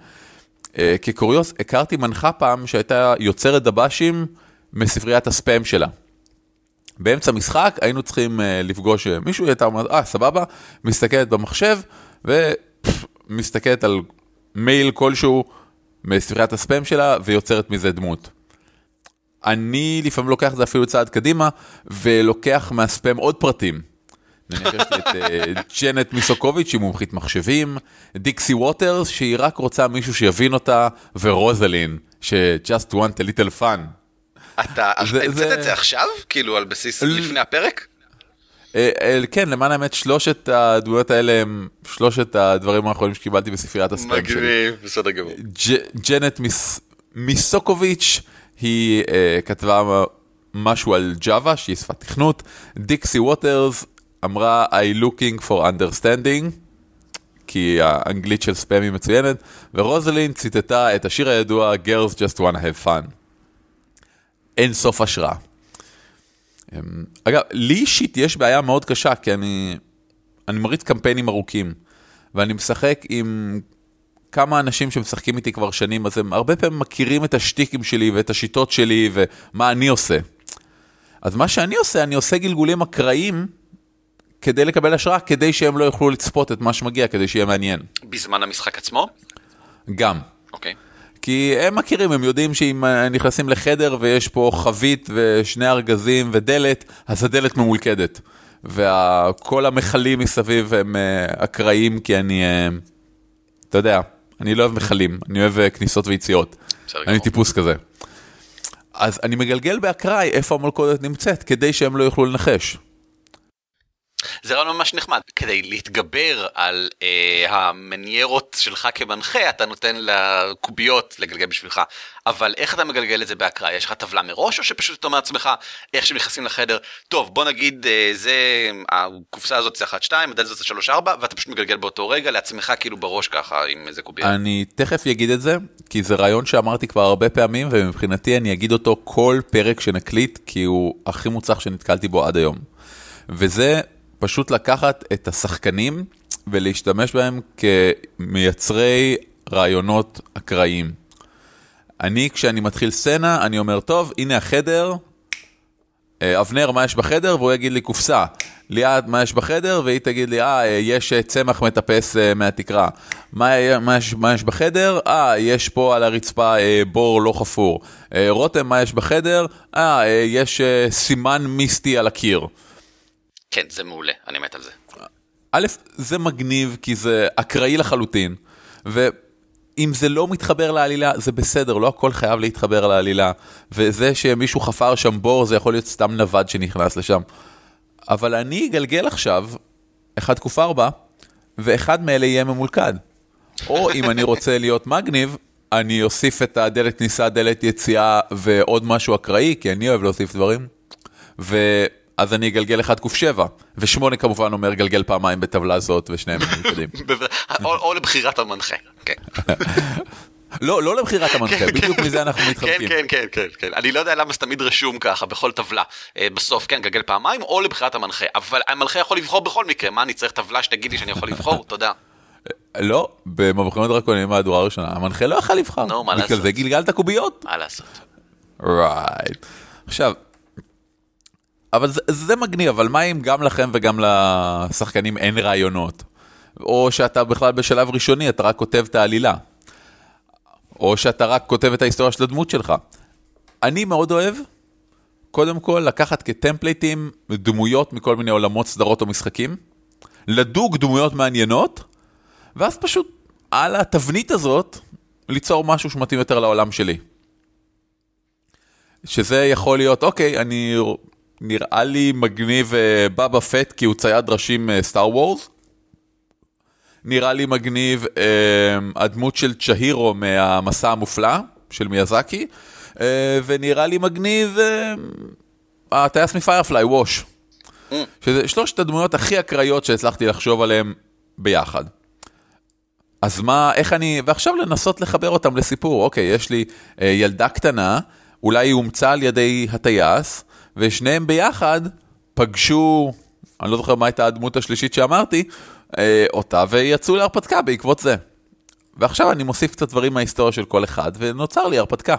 אה, כקוריוס, הכרתי מנחה פעם שהייתה יוצרת דב"שים מספריית הספאם שלה. באמצע משחק היינו צריכים אה, לפגוש אה, מישהו, היא הייתה אומרת, אה, סבבה, מסתכלת במחשב ומסתכלת על מייל כלשהו מספריית הספאם שלה ויוצרת מזה דמות. אני לפעמים לוקח את זה אפילו צעד קדימה, ולוקח מהספאם עוד פרטים. נניח יש לי את אה, ג'נט מיסוקוביץ', שהיא מומחית מחשבים, דיקסי ווטרס, שהיא רק רוצה מישהו שיבין אותה, ורוזלין, ש-just want a little fun. אתה המצאת את זה עכשיו? כאילו על בסיס לפני הפרק? אה, אה, כן, למען האמת, שלושת הדמויות האלה הם שלושת הדברים האחרונים שקיבלתי בספריית הספאם שלי. מגניב, בסדר גמור. ג'נט מיס, מיסוקוביץ', היא אה, כתבה משהו על ג'אווה, שהיא שפת תכנות. דיקסי ווטרס אמרה I looking for understanding, כי האנגלית של ספאם היא מצוינת, ורוזלין ציטטה את השיר הידוע Girls just wanna have fun. אין סוף השראה. אמ, אגב, לי אישית יש בעיה מאוד קשה, כי אני, אני מריץ קמפיינים ארוכים, ואני משחק עם כמה אנשים שמשחקים איתי כבר שנים, אז הם הרבה פעמים מכירים את השטיקים שלי ואת השיטות שלי ומה אני עושה. אז מה שאני עושה, אני עושה גלגולים אקראיים כדי לקבל השראה, כדי שהם לא יוכלו לצפות את מה שמגיע, כדי שיהיה מעניין. בזמן המשחק עצמו? גם. אוקיי. כי הם מכירים, הם יודעים שאם נכנסים לחדר ויש פה חבית ושני ארגזים ודלת, אז הדלת ממולכדת. וכל המכלים מסביב הם אה, אקראיים, כי אני, אה, אתה יודע, אני לא אוהב מכלים, אני אוהב אה, כניסות ויציאות. אני גמור. טיפוס כזה. אז אני מגלגל באקראי איפה המלכודת נמצאת, כדי שהם לא יוכלו לנחש. זה רעיון ממש נחמד. כדי להתגבר על אה, המניירות שלך כמנחה, אתה נותן לקוביות לגלגל בשבילך. אבל איך אתה מגלגל את זה באקראי? יש לך טבלה מראש, או שפשוט אתה אומר לעצמך, איך שנכנסים לחדר, טוב, בוא נגיד, אה, זה, הקופסה הזאת זה 1-2, הדלת הזאת זה 3-4, ואתה פשוט מגלגל באותו רגע לעצמך כאילו בראש ככה, עם איזה קובייה. אני תכף אגיד את זה, כי זה רעיון שאמרתי כבר הרבה פעמים, ומבחינתי אני אגיד אותו כל פרק שנקליט, כי הוא הכי מוצלח שנתקלתי בו עד היום. וזה פשוט לקחת את השחקנים ולהשתמש בהם כמייצרי רעיונות אקראיים. אני, כשאני מתחיל סצנה, אני אומר, טוב, הנה החדר, אה, אבנר, מה יש בחדר? והוא יגיד לי, קופסה. ליאת, מה יש בחדר? והיא תגיד לי, אה, יש אה, צמח מטפס אה, מהתקרה. מה, מה, יש, מה יש בחדר? אה, יש פה על הרצפה אה, בור לא חפור. אה, רותם, מה יש בחדר? אה, אה, יש אה, סימן מיסטי על הקיר. כן, זה מעולה, אני מת על זה. א', זה מגניב כי זה אקראי לחלוטין, ואם זה לא מתחבר לעלילה, זה בסדר, לא הכל חייב להתחבר לעלילה. וזה שמישהו חפר שם בור, זה יכול להיות סתם נווד שנכנס לשם. אבל אני אגלגל עכשיו, אחד קוף ארבע, ואחד מאלה יהיה ממולכד. או אם אני רוצה להיות מגניב, אני אוסיף את הדלת כניסה, דלת יציאה ועוד משהו אקראי, כי אני אוהב להוסיף דברים. אז אני אגלגל 1 ק7, ו-8 כמובן אומר גלגל פעמיים בטבלה זאת, ושניהם ממוקדים. או לבחירת המנחה. כן. לא, לא לבחירת המנחה, בדיוק מזה אנחנו כן, מתחלקים. כן, כן, כן, כן. אני לא יודע למה זה תמיד רשום ככה בכל טבלה. אה, בסוף, כן, גלגל פעמיים או לבחירת המנחה. אבל המנחה יכול לבחור בכל מקרה. מה, אני צריך טבלה שתגיד לי שאני יכול לבחור? תודה. לא, במבחינים הדרקונים מהדורה הראשונה, המנחה לא יכל לבחור. נו, מה בגלל לעשות? זה גלגלת קוביות. מה לעשות? רייט. עכשיו, אבל זה, זה מגניב, אבל מה אם גם לכם וגם לשחקנים אין רעיונות? או שאתה בכלל בשלב ראשוני, אתה רק כותב את העלילה. או שאתה רק כותב את ההיסטוריה של הדמות שלך. אני מאוד אוהב, קודם כל, לקחת כטמפלייטים דמויות מכל מיני עולמות, סדרות או משחקים, לדוג דמויות מעניינות, ואז פשוט על התבנית הזאת, ליצור משהו שמתאים יותר לעולם שלי. שזה יכול להיות, אוקיי, אני, נראה לי מגניב אה, בבא פט כי הוא צייד ראשים אה, סטאר וורס. נראה לי מגניב אה, הדמות של צ'הירו מהמסע המופלא של מיאזקי, אה, ונראה לי מגניב אה, הטייס מפיירפליי, ווש. שזה שלושת הדמויות הכי אקראיות שהצלחתי לחשוב עליהן ביחד. אז מה, איך אני, ועכשיו לנסות לחבר אותם לסיפור, אוקיי, יש לי אה, ילדה קטנה, אולי היא אומצה על ידי הטייס, ושניהם ביחד פגשו, אני לא זוכר מה הייתה הדמות השלישית שאמרתי, אה, אותה, ויצאו להרפתקה בעקבות זה. ועכשיו אני מוסיף קצת דברים מההיסטוריה של כל אחד, ונוצר לי הרפתקה.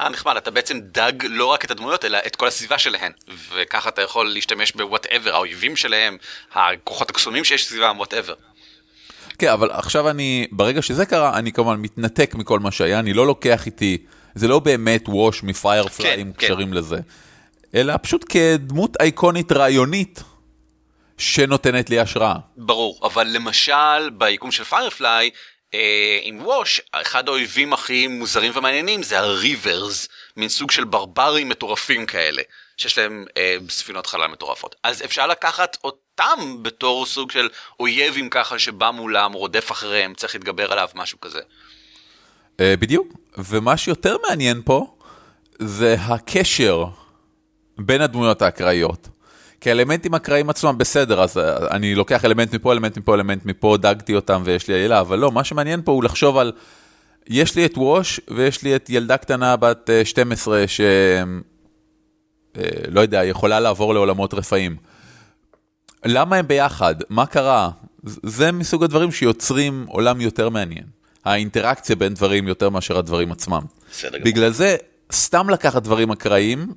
אה, נחמד, אתה בעצם דג לא רק את הדמויות, אלא את כל הסביבה שלהן. וככה אתה יכול להשתמש ב whatever, האויבים שלהם, הכוחות הקסומים שיש סביבם, whatever. כן, אבל עכשיו אני, ברגע שזה קרה, אני כמובן מתנתק מכל מה שהיה, אני לא לוקח איתי, זה לא באמת ווש מפיירפליי כן, עם כן. קשרים לזה, אלא פשוט כדמות אייקונית רעיונית שנותנת לי השראה. ברור, אבל למשל ביקום של פיירפליי, אה, עם ווש, אחד האויבים הכי מוזרים ומעניינים זה הריברס, מין סוג של ברברים מטורפים כאלה, שיש להם אה, ספינות חלל מטורפות. אז אפשר לקחת אותם בתור סוג של אויבים ככה שבא מולם, רודף אחריהם, צריך להתגבר עליו, משהו כזה. אה, בדיוק, ומה שיותר מעניין פה, זה הקשר בין הדמויות האקראיות. כי האלמנטים האקראיים עצמם בסדר, אז אה, אני לוקח אלמנט מפה, אלמנט מפה, אלמנט מפה, דגתי אותם ויש לי עלילה, אבל לא, מה שמעניין פה הוא לחשוב על, יש לי את ווש ויש לי את ילדה קטנה בת אה, 12 ש... אה, לא יודע, יכולה לעבור לעולמות רפאים. למה הם ביחד? מה קרה? זה מסוג הדברים שיוצרים עולם יותר מעניין. האינטראקציה בין דברים יותר מאשר הדברים עצמם. בסדר גמור. בגלל זה, סתם לקחת דברים אקראיים,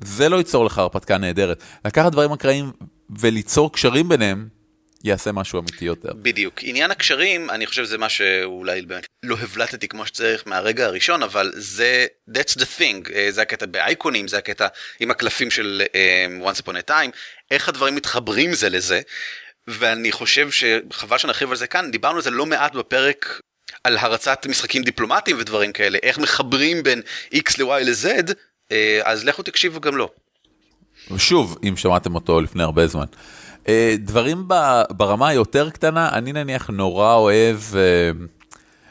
זה לא ייצור לך הרפתקה נהדרת. לקחת דברים אקראיים וליצור קשרים ביניהם, יעשה משהו אמיתי יותר. בדיוק. עניין הקשרים, אני חושב שזה מה שאולי באמת לא הבלטתי כמו שצריך מהרגע הראשון, אבל זה, that's the thing, אה, זה הקטע באייקונים, זה הקטע עם הקלפים של אה, once upon a time, איך הדברים מתחברים זה לזה, ואני חושב שחבל שנרחיב על זה כאן, דיברנו על זה לא מעט בפרק על הרצת משחקים דיפלומטיים ודברים כאלה, איך מחברים בין X ל-Y ל-Z, אז לכו תקשיבו גם לו. שוב, אם שמעתם אותו לפני הרבה זמן. אה, דברים ברמה היותר קטנה, אני נניח נורא אוהב אה,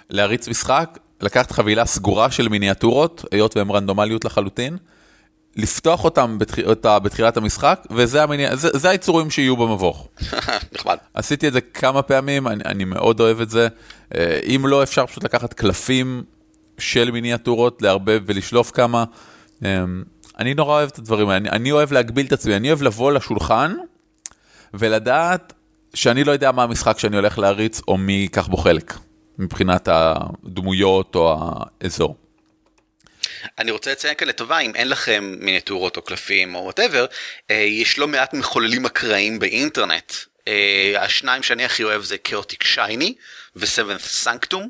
להריץ משחק, לקחת חבילה סגורה של מיניאטורות, היות והן רנדומליות לחלוטין, לפתוח אותם בתח... אותה בתחילת המשחק, וזה המיני... זה, זה היצורים שיהיו במבוך. נחמד. עשיתי את זה כמה פעמים, אני, אני מאוד אוהב את זה. אה, אם לא, אפשר פשוט לקחת קלפים של מיניאטורות, לערבב ולשלוף כמה. אה, אני נורא אוהב את הדברים האלה, אני, אני אוהב להגביל את עצמי, אני אוהב לבוא לשולחן ולדעת שאני לא יודע מה המשחק שאני הולך להריץ, או מי ייקח בו חלק, מבחינת הדמויות או האזור. אני רוצה לציין כאן לטובה, אם אין לכם מיניאטורות או קלפים או whatever, יש לא מעט מחוללים אקראיים באינטרנט. אה, השניים שאני הכי אוהב זה Chaotic Shiny ו-7th Sanctum,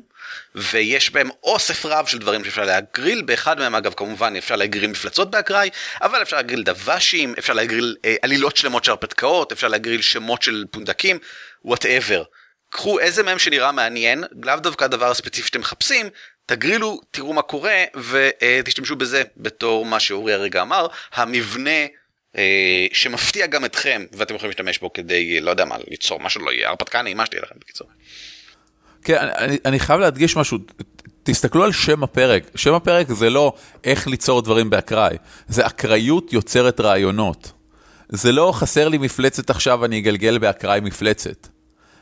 ויש בהם אוסף רב של דברים שאפשר להגריל, באחד מהם אגב כמובן אפשר להגריל מפלצות באקראי, אבל אפשר להגריל דוושים, אפשר להגריל אה, עלילות שלמות של הרפתקאות, אפשר להגריל שמות של פונדקים, whatever. קחו איזה מהם שנראה מעניין, לאו דווקא הדבר הספציפי שאתם מחפשים, תגרילו, תראו מה קורה ותשתמשו בזה בתור מה שאורי הרגע אמר, המבנה אה, שמפתיע גם אתכם ואתם יכולים להשתמש בו כדי, לא יודע מה, ליצור מה שלא יהיה, הרפתקה נעימה שתהיה לכם בקיצור. כן, אני, אני חייב להדגיש משהו, תסתכלו על שם הפרק, שם הפרק זה לא איך ליצור דברים באקראי, זה אקראיות יוצרת רעיונות. זה לא חסר לי מפלצת עכשיו, אני אגלגל באקראי מפלצת.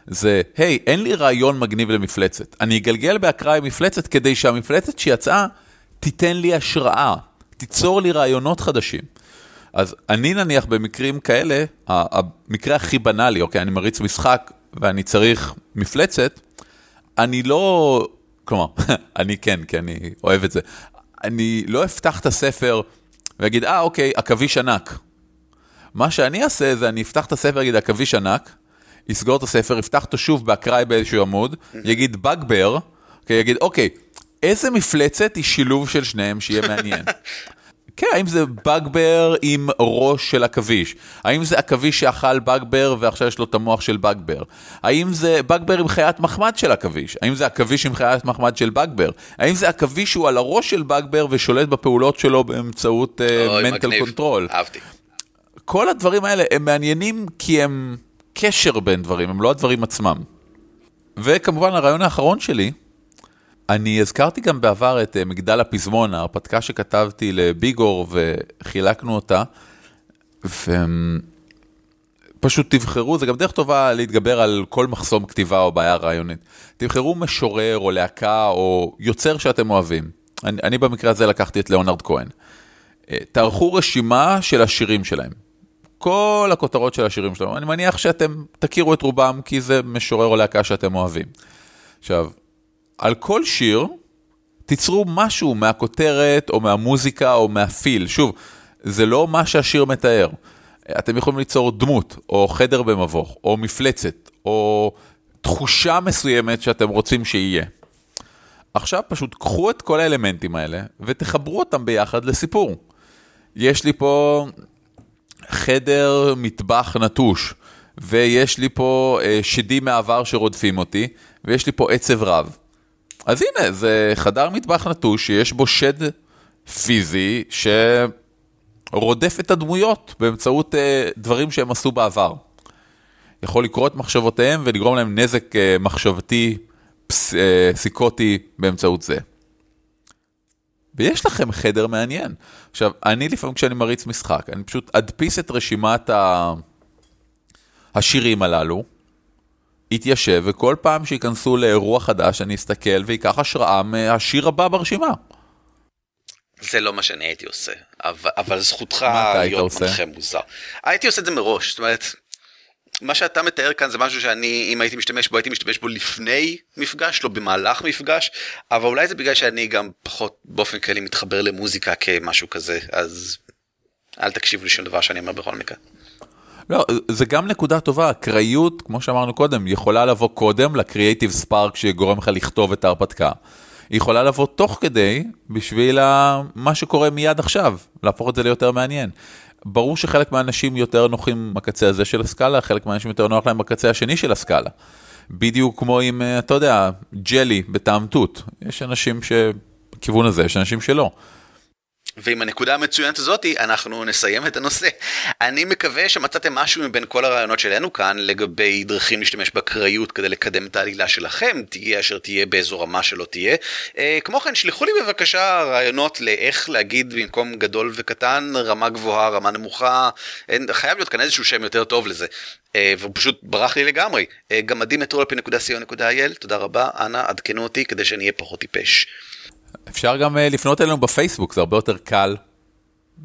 זה, היי, אין לי רעיון מגניב למפלצת. אני אגלגל באקראי מפלצת כדי שהמפלצת שיצאה תיתן לי השראה, תיצור לי רעיונות חדשים. אז אני נניח במקרים כאלה, המקרה הכי בנאלי, אוקיי, אני מריץ משחק ואני צריך מפלצת, אני לא, כלומר, אני כן, כי אני אוהב את זה. אני לא אפתח את הספר ואגיד, אה, אוקיי, עכביש ענק. מה שאני אעשה זה אני אפתח את הספר, אגיד עכביש ענק, יסגור את הספר, יפתח אותו שוב באקראי באיזשהו עמוד, יגיד בגבר, אוקיי, יגיד, אוקיי, איזה מפלצת היא שילוב של שניהם שיהיה מעניין? כן, האם זה בגבר עם ראש של עכביש? האם זה עכביש שאכל בגבר ועכשיו יש לו את המוח של בגבר? האם זה בגבר עם חיית מחמד של עכביש? האם זה עכביש עם חיית מחמד של בגבר? האם זה עכביש שהוא על הראש של bugbear ושולט בפעולות שלו באמצעות mental אה, control? אהבתי. כל הדברים האלה הם מעניינים כי הם קשר בין דברים, הם לא הדברים עצמם. וכמובן הרעיון האחרון שלי, אני הזכרתי גם בעבר את אה, מגדל הפזמון, ההרפתקה שכתבתי לביגור וחילקנו אותה, ופשוט תבחרו, זה גם דרך טובה להתגבר על כל מחסום כתיבה או בעיה רעיונית. תבחרו משורר או להקה או יוצר שאתם אוהבים. אני, אני במקרה הזה לקחתי את ליאונרד כהן. אה, תערכו רשימה של השירים שלהם. כל הכותרות של השירים שלהם. אני מניח שאתם תכירו את רובם כי זה משורר או להקה שאתם אוהבים. עכשיו, על כל שיר תיצרו משהו מהכותרת או מהמוזיקה או מהפיל. שוב, זה לא מה שהשיר מתאר. אתם יכולים ליצור דמות, או חדר במבוך, או מפלצת, או תחושה מסוימת שאתם רוצים שיהיה. עכשיו פשוט קחו את כל האלמנטים האלה ותחברו אותם ביחד לסיפור. יש לי פה חדר מטבח נטוש, ויש לי פה אה, שדים מעבר שרודפים אותי, ויש לי פה עצב רב. אז הנה, זה חדר מטבח נטוש שיש בו שד פיזי שרודף את הדמויות באמצעות אה, דברים שהם עשו בעבר. יכול לקרוא את מחשבותיהם ולגרום להם נזק אה, מחשבתי, פס, אה, פסיקוטי באמצעות זה. ויש לכם חדר מעניין. עכשיו, אני לפעמים כשאני מריץ משחק, אני פשוט אדפיס את רשימת ה... השירים הללו, יתיישב, וכל פעם שייכנסו לאירוע חדש, אני אסתכל ואקח השראה מהשיר הבא ברשימה. זה לא מה שאני הייתי עושה, אבל, אבל זכותך להיות מנחה מוזר. הייתי עושה את זה מראש, זאת אומרת, מה שאתה מתאר כאן זה משהו שאני, אם הייתי משתמש בו, הייתי משתמש בו לפני מפגש, לא במהלך מפגש, אבל אולי זה בגלל שאני גם פחות באופן כללי מתחבר למוזיקה כמשהו כזה, אז אל תקשיבו לשום דבר שאני אומר בכל מקרה. לא, זה גם נקודה טובה, אקראיות, כמו שאמרנו קודם, יכולה לבוא קודם לקריאייטיב ספארק שגורם לך לכתוב את ההרפתקה. היא יכולה לבוא תוך כדי בשביל מה שקורה מיד עכשיו, להפוך את זה ליותר מעניין. ברור שחלק מהאנשים יותר נוחים בקצה הזה של הסקאלה, חלק מהאנשים יותר נוח להם בקצה השני של הסקאלה. בדיוק כמו עם, אתה יודע, ג'לי בטעם תות. יש אנשים שבכיוון הזה, יש אנשים שלא. ועם הנקודה המצוינת הזאתי אנחנו נסיים את הנושא. אני מקווה שמצאתם משהו מבין כל הרעיונות שלנו כאן לגבי דרכים להשתמש באקראיות כדי לקדם את העלילה שלכם, תהיה אשר תהיה באיזו רמה שלא תהיה. אה, כמו כן, שלחו לי בבקשה רעיונות לאיך להגיד במקום גדול וקטן, רמה גבוהה, רמה נמוכה, אין, חייב להיות כאן איזשהו שם יותר טוב לזה. אה, והוא פשוט ברח לי לגמרי. אה, גמדים מטרולפי.co.il, תודה רבה, אנא עדכנו אותי כדי שאני אהיה פחות טיפש. אפשר גם אה, לפנות אלינו בפייסבוק, זה הרבה יותר קל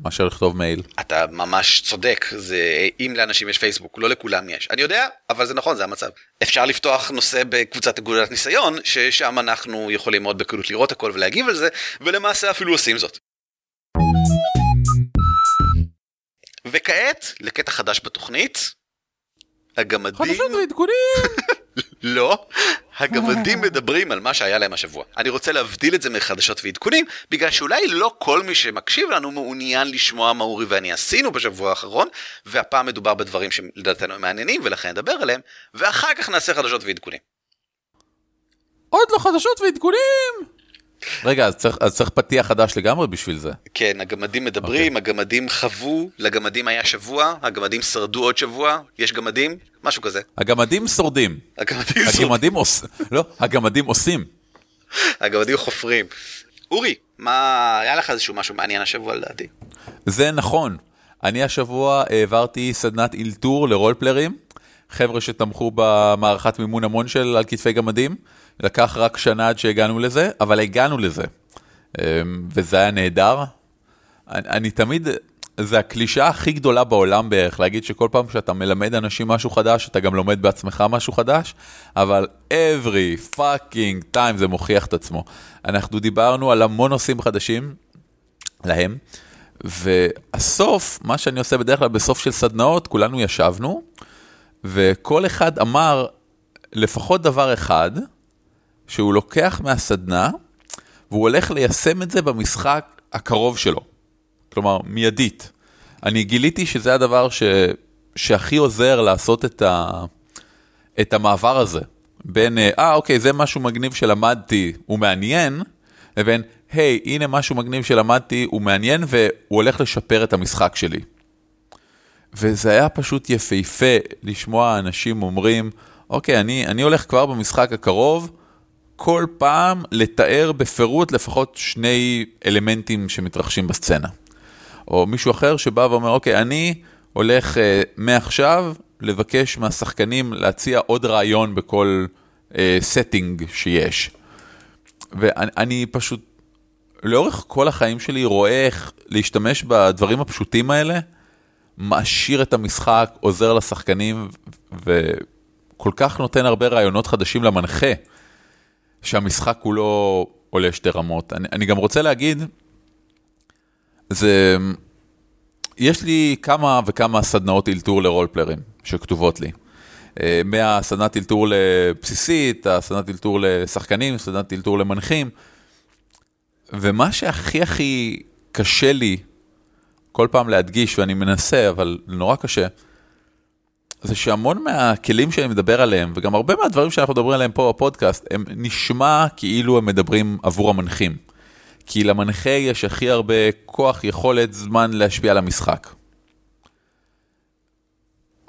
מאשר לכתוב מייל. אתה ממש צודק, זה אם לאנשים יש פייסבוק, לא לכולם יש. אני יודע, אבל זה נכון, זה המצב. אפשר לפתוח נושא בקבוצת אגודת ניסיון, ששם אנחנו יכולים מאוד בקלות לראות הכל ולהגיב על זה, ולמעשה אפילו עושים זאת. וכעת, לקטע חדש בתוכנית, הגמדים... חדשות ועדכונים! לא, הגמדים מדברים על מה שהיה להם השבוע. אני רוצה להבדיל את זה מחדשות ועדכונים, בגלל שאולי לא כל מי שמקשיב לנו מעוניין לשמוע מה אורי ואני עשינו בשבוע האחרון, והפעם מדובר בדברים שלדעתנו הם מעניינים ולכן נדבר עליהם, ואחר כך נעשה חדשות ועדכונים. עוד לא חדשות ועדכונים! רגע, אז צריך, אז צריך פתיח חדש לגמרי בשביל זה. כן, הגמדים מדברים, okay. אוקיי. הגמדים חוו, לגמדים היה שבוע, הגמדים שרדו עוד שבוע, יש גמדים, משהו כזה. הגמדים שורדים. הגמדים שורדים. עוש... לא, הגמדים עושים. הגמדים חופרים. אורי, מה, היה לך איזשהו משהו מעניין השבוע לדעתי? זה נכון. אני השבוע העברתי סדנת אילתור לרולפלרים, חבר'ה שתמכו במערכת מימון המון של על כתפי גמדים, לקח רק שנה עד שהגענו לזה, אבל הגענו לזה, אמ, וזה היה נהדר. אני, אני תמיד, זה הקלישה הכי גדולה בעולם בערך, להגיד שכל פעם שאתה מלמד אנשים משהו חדש, אתה גם לומד בעצמך משהו חדש, אבל every fucking time זה מוכיח את עצמו. אנחנו דיברנו על המון נושאים חדשים להם, והסוף, מה שאני עושה בדרך כלל בסוף של סדנאות, כולנו ישבנו, וכל אחד אמר לפחות דבר אחד, שהוא לוקח מהסדנה, והוא הולך ליישם את זה במשחק הקרוב שלו. כלומר, מיידית. אני גיליתי שזה הדבר ש... שהכי עוזר לעשות את, ה... את המעבר הזה. בין, אה, אוקיי, זה משהו מגניב שלמדתי, הוא מעניין, לבין, היי, הנה משהו מגניב שלמדתי, הוא מעניין והוא הולך לשפר את המשחק שלי. וזה היה פשוט יפהפה לשמוע אנשים אומרים, אוקיי, אני, אני הולך כבר במשחק הקרוב, כל פעם לתאר בפירוט לפחות שני אלמנטים שמתרחשים בסצנה. או מישהו אחר שבא ואומר, אוקיי, אני הולך אה, מעכשיו לבקש מהשחקנים להציע עוד רעיון בכל אה, שיש. ואני פשוט, לאורך כל החיים שלי רואה איך להשתמש בדברים הפשוטים האלה, מעשיר את המשחק, עוזר לשחקנים, וכל כך נותן הרבה רעיונות חדשים למנחה, שהמשחק לא עולה שתי רמות. אני, אני גם רוצה להגיד, זה, יש לי כמה וכמה סדנאות אילתור לרולפלרים שכתובות לי. אה, מהסדנת אילתור לבסיסית, הסדנת אילתור לשחקנים, סדנת אילתור למנחים. ומה שהכי הכי קשה לי כל פעם להדגיש, ואני מנסה, אבל נורא קשה, זה שהמון מהכלים שאני מדבר עליהם, וגם הרבה מהדברים שאנחנו מדברים עליהם פה בפודקאסט, הם נשמע כאילו הם מדברים עבור המנחים. כי למנחה יש הכי הרבה כוח, יכולת, זמן להשפיע על המשחק.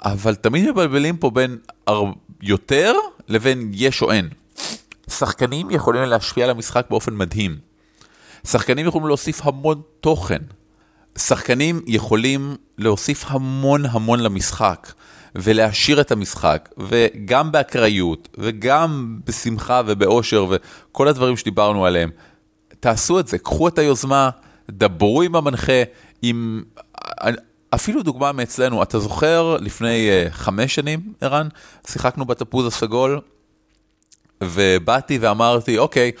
אבל תמיד מבלבלים פה בין יותר לבין יש או אין. שחקנים יכולים להשפיע על המשחק באופן מדהים. שחקנים יכולים להוסיף המון תוכן. שחקנים יכולים להוסיף המון המון למשחק ולהעשיר את המשחק, וגם באקראיות, וגם בשמחה ובאושר, וכל הדברים שדיברנו עליהם. תעשו את זה, קחו את היוזמה, דברו עם המנחה, עם... אפילו דוגמה מאצלנו, אתה זוכר לפני uh, חמש שנים, ערן, שיחקנו בתפוז הסגול, ובאתי ואמרתי, אוקיי,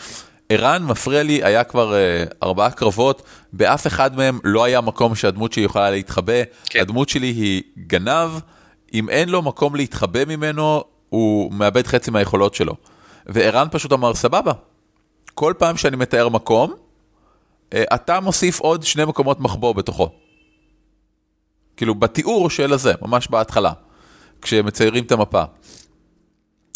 ערן מפריע לי, היה כבר uh, ארבעה קרבות, באף אחד מהם לא היה מקום שהדמות שלי יכולה להתחבא, כן. הדמות שלי היא גנב, אם אין לו מקום להתחבא ממנו, הוא מאבד חצי מהיכולות שלו. וערן פשוט אמר, סבבה, כל פעם שאני מתאר מקום, uh, אתה מוסיף עוד שני מקומות מחבוא בתוכו. כאילו בתיאור של הזה, ממש בהתחלה, כשמציירים את המפה.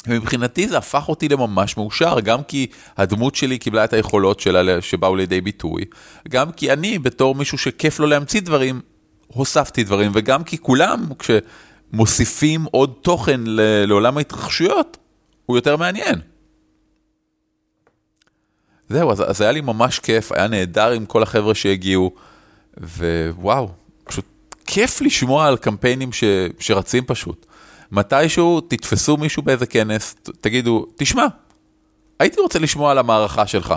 ומבחינתי זה הפך אותי לממש מאושר, גם כי הדמות שלי קיבלה את היכולות שלה שבאו לידי ביטוי, גם כי אני, בתור מישהו שכיף לו להמציא דברים, הוספתי דברים, וגם כי כולם, כשמוסיפים עוד תוכן לעולם ההתרחשויות, הוא יותר מעניין. זהו, אז, אז היה לי ממש כיף, היה נהדר עם כל החבר'ה שהגיעו, ווואו, פשוט כיף לשמוע על קמפיינים ש, שרצים פשוט. מתישהו תתפסו מישהו באיזה כנס, תגידו, תשמע, הייתי רוצה לשמוע על המערכה שלך.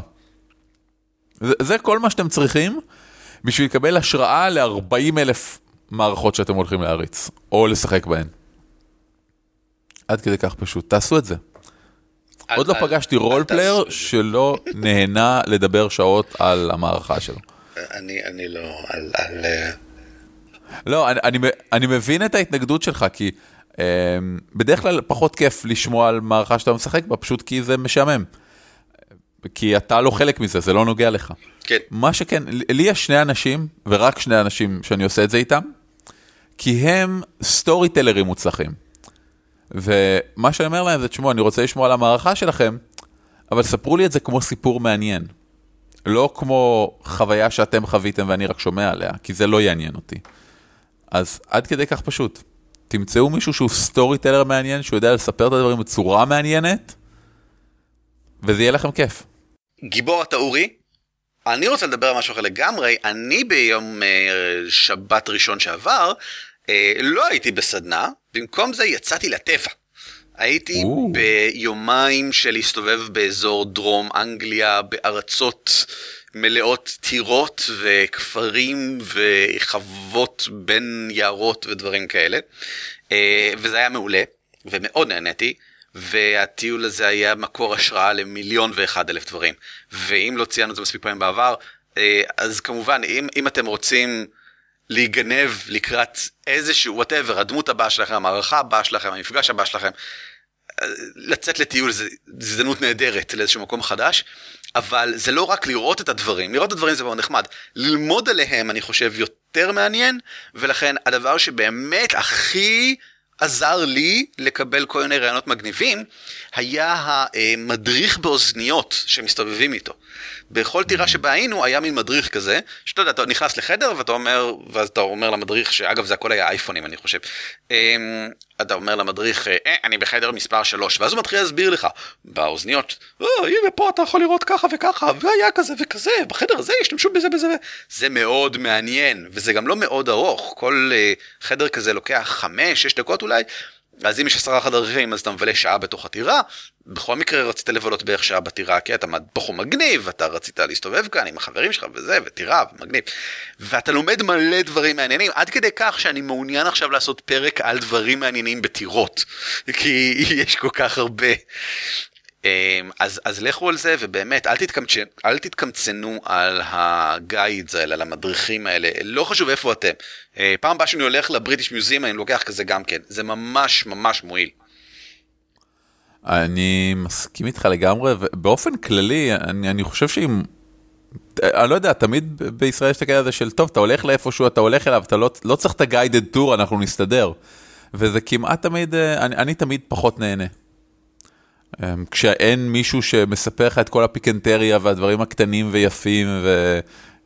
זה, זה כל מה שאתם צריכים בשביל לקבל השראה ל-40 אלף מערכות שאתם הולכים להריץ, או לשחק בהן. עד כדי כך פשוט, תעשו את זה. עוד לא פגשתי role player שלא נהנה לדבר שעות על המערכה שלו. אני, אני לא, על... על... אה, לא, אני, אני, אני מבין את ההתנגדות שלך, כי אה, בדרך כלל פחות כיף לשמוע על מערכה שאתה משחק בה, פשוט כי זה משעמם. כי אתה לא חלק מזה, זה לא נוגע לך. כן. מה שכן, לי יש שני אנשים, ורק שני אנשים שאני עושה את זה איתם, כי הם storyteller ים מוצלחים. ומה שאני אומר להם זה, תשמעו, אני רוצה לשמוע על המערכה שלכם, אבל ספרו לי את זה כמו סיפור מעניין. לא כמו חוויה שאתם חוויתם ואני רק שומע עליה, כי זה לא יעניין אותי. אז עד כדי כך פשוט. תמצאו מישהו שהוא storyteller מעניין, שהוא יודע לספר את הדברים בצורה מעניינת, וזה יהיה לכם כיף. גיבור אתה אורי, אני רוצה לדבר על משהו אחר לגמרי. אני ביום uh, שבת ראשון שעבר, uh, לא הייתי בסדנה, במקום זה יצאתי לטבע. הייתי או. ביומיים של להסתובב באזור דרום אנגליה, בארצות מלאות טירות וכפרים וחוות בין יערות ודברים כאלה. אה, וזה היה מעולה, ומאוד נהניתי. והטיול הזה היה מקור השראה למיליון ואחד אלף דברים. ואם לא ציינו את זה מספיק פעמים בעבר, אה, אז כמובן, אם, אם אתם רוצים להיגנב לקראת איזשהו, וואטאבר, הדמות הבאה שלכם, המערכה הבאה שלכם, המפגש הבא שלכם, לצאת לטיול זה הזדמנות נהדרת לאיזשהו מקום חדש, אבל זה לא רק לראות את הדברים, לראות את הדברים זה מאוד נחמד, ללמוד עליהם אני חושב יותר מעניין, ולכן הדבר שבאמת הכי עזר לי לקבל כל מיני רעיונות מגניבים, היה המדריך באוזניות שמסתובבים איתו. בכל טירה שבה היינו היה מין מדריך כזה, שאתה יודע, אתה נכנס לחדר ואתה אומר, ואז אתה אומר למדריך, שאגב זה הכל היה אייפונים אני חושב, אמ, אתה אומר למדריך, אה, אני בחדר מספר 3, ואז הוא מתחיל להסביר לך, באוזניות, אה, הנה פה אתה יכול לראות ככה וככה, והיה כזה וכזה, בחדר הזה השתמשו בזה בזה, זה מאוד מעניין, וזה גם לא מאוד ארוך, כל אה, חדר כזה לוקח 5-6 דקות אולי, אז אם יש עשרה חדרים אז אתה מבלה שעה בתוך הטירה, בכל מקרה רצית לבלות בערך שעה בטירה כי אתה בחור מגניב, אתה רצית להסתובב כאן עם החברים שלך וזה, וטירה, ומגניב. ואתה לומד מלא דברים מעניינים, עד כדי כך שאני מעוניין עכשיו לעשות פרק על דברים מעניינים בטירות, כי יש כל כך הרבה. אמ, אז, אז לכו על זה ובאמת אל, תתקמצ... אל תתקמצנו על הגיידס האלה, על המדריכים האלה, לא חשוב איפה אתם. אה, פעם הבאה שאני הולך לבריטיש מיוזיאם אני לוקח כזה גם כן, זה ממש ממש מועיל. אני מסכים איתך לגמרי, ובאופן כללי, אני, אני חושב שאם... אני לא יודע, תמיד בישראל יש את הקטע הזה של טוב, אתה הולך לאיפשהו, אתה הולך אליו, אתה לא, לא צריך את הגיידד טור, אנחנו נסתדר. וזה כמעט תמיד, אה, אני, אני תמיד פחות נהנה. אמ, כשאין מישהו שמספר לך את כל הפיקנטריה והדברים הקטנים ויפים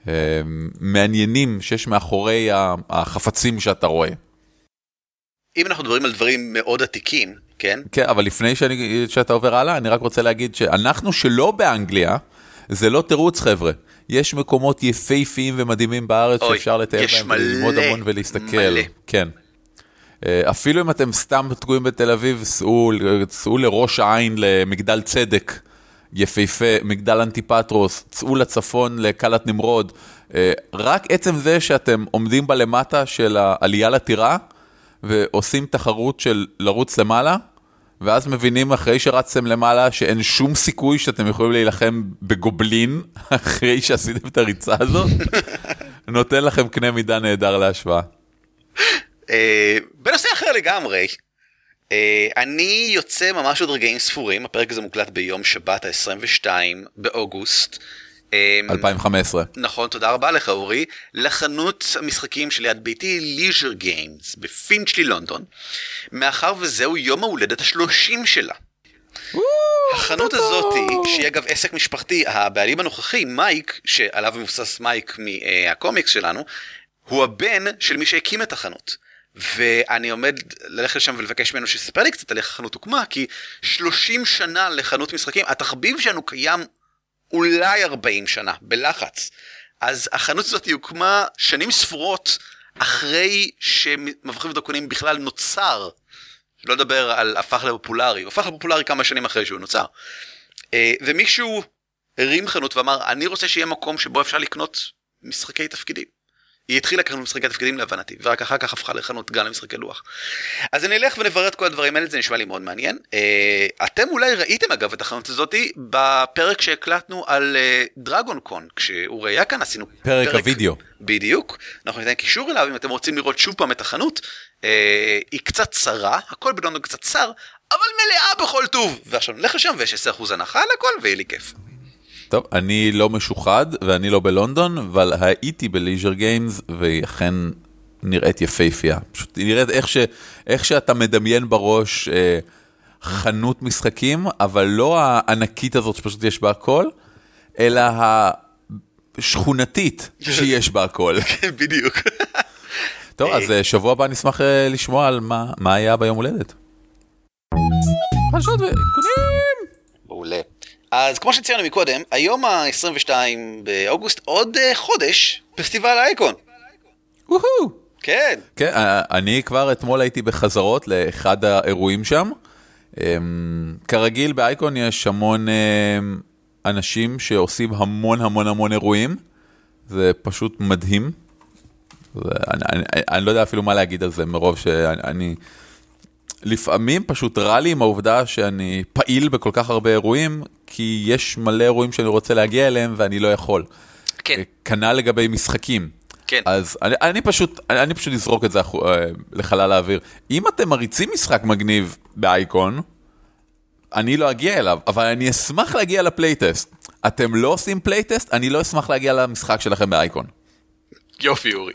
ומעניינים שיש מאחורי החפצים שאתה רואה. אם אנחנו מדברים על דברים מאוד עתיקים, כן? כן, אבל לפני שאני, שאתה עובר הלאה, אני רק רוצה להגיד שאנחנו שלא באנגליה, זה לא תירוץ חבר'ה. יש מקומות יפהפיים ומדהימים בארץ אוי, שאפשר לטייל בהם וללמוד המון ולהסתכל. מלא. כן. אה, אפילו אם אתם סתם תקועים בתל אביב, סעו, סעו לראש העין למגדל צדק יפהפה, מגדל אנטיפטרוס, צאו לצפון לקלת נמרוד. אה, רק עצם זה שאתם עומדים בלמטה של העלייה לטירה ועושים תחרות של לרוץ למעלה, ואז מבינים אחרי שרצתם למעלה שאין שום סיכוי שאתם יכולים להילחם בגובלין אחרי שעשיתם את הריצה הזאת, נותן לכם קנה מידה נהדר להשוואה. אה, בנושא אחר לגמרי, אה, אני יוצא ממש עוד רגעים ספורים, הפרק הזה מוקלט ביום שבת ה-22 באוגוסט. 2015. אה, נכון, תודה רבה לך אורי. לחנות המשחקים שליד ביתי, Leisure Games, בפינצ'לי לונדון, מאחר וזהו יום ההולדת השלושים שלה. החנות הזאתי, שהיא אגב עסק משפחתי, הבעלים הנוכחי, מייק, שעליו מבוסס מייק מהקומיקס שלנו, הוא הבן של מי שהקים את החנות. ואני עומד ללכת לשם ולבקש ממנו שיספר לי קצת על איך החנות הוקמה, כי 30 שנה לחנות משחקים, התחביב שלנו קיים אולי 40 שנה, בלחץ. אז החנות הזאת הוקמה שנים ספורות אחרי שמבחרים ודרקונים בכלל נוצר. לא לדבר על הפך לפופולרי, הוא הפך לפופולרי כמה שנים אחרי שהוא נוצר. אה, ומישהו הרים חנות ואמר, אני רוצה שיהיה מקום שבו אפשר לקנות משחקי תפקידים. היא התחילה כחנות משחקי תפקידים להבנתי, ורק אחר כך הפכה לחנות גם למשחקי לוח. אז אני אלך ונברר את כל הדברים האלה, זה נשמע לי מאוד מעניין. אה, אתם אולי ראיתם אגב את החנות הזאתי בפרק שהקלטנו על דרגון קון, כשהוא היה כאן עשינו פרק, פרק הוידאו. בדיוק, אנחנו ניתן קישור אליו אם אתם רוצים לראות שוב פעם את החנות. אה, היא קצת צרה, הכל בלונדון קצת צר, אבל מלאה בכל טוב. ועכשיו נלך לשם ויש 10% הנחה על הכל ויהיה לי כיף. טוב, אני לא משוחד ואני לא בלונדון, אבל הייתי בליז'ר גיימס והיא אכן נראית יפהפייה. פשוט היא נראית איך, ש, איך שאתה מדמיין בראש אה, חנות משחקים, אבל לא הענקית הזאת שפשוט יש בה הכל, אלא השכונתית שיש בה הכל. כן, בדיוק. טוב, אז אה, שבוע הבא נשמח אה, לשמוע על מה, מה היה ביום הולדת. חדשות ועדכונים. מעולה. אז כמו שציינו מקודם, היום ה-22 באוגוסט, עוד אה, חודש, פסטיבל אייקון. וואו. כן. כן, אה, אני כבר אתמול הייתי בחזרות לאחד האירועים שם. אמ, כרגיל באייקון יש המון אמ, אנשים שעושים המון המון המון אירועים. זה פשוט מדהים. אני, אני, אני לא יודע אפילו מה להגיד על זה מרוב שאני... אני- לפעמים פשוט רע לי עם העובדה שאני פעיל בכל כך הרבה אירועים, כי יש מלא אירועים שאני רוצה להגיע אליהם ואני לא יכול. כן. כנ"ל לגבי משחקים. כן. אז אני, אני פשוט, אני, אני פשוט אזרוק את זה אה, לחלל האוויר. אם אתם מריצים משחק מגניב באייקון, אני לא אגיע אליו, אבל אני אשמח להגיע לפלייטסט. אתם לא עושים playtest, אני לא אשמח להגיע למשחק שלכם באייקון. יופי אורי.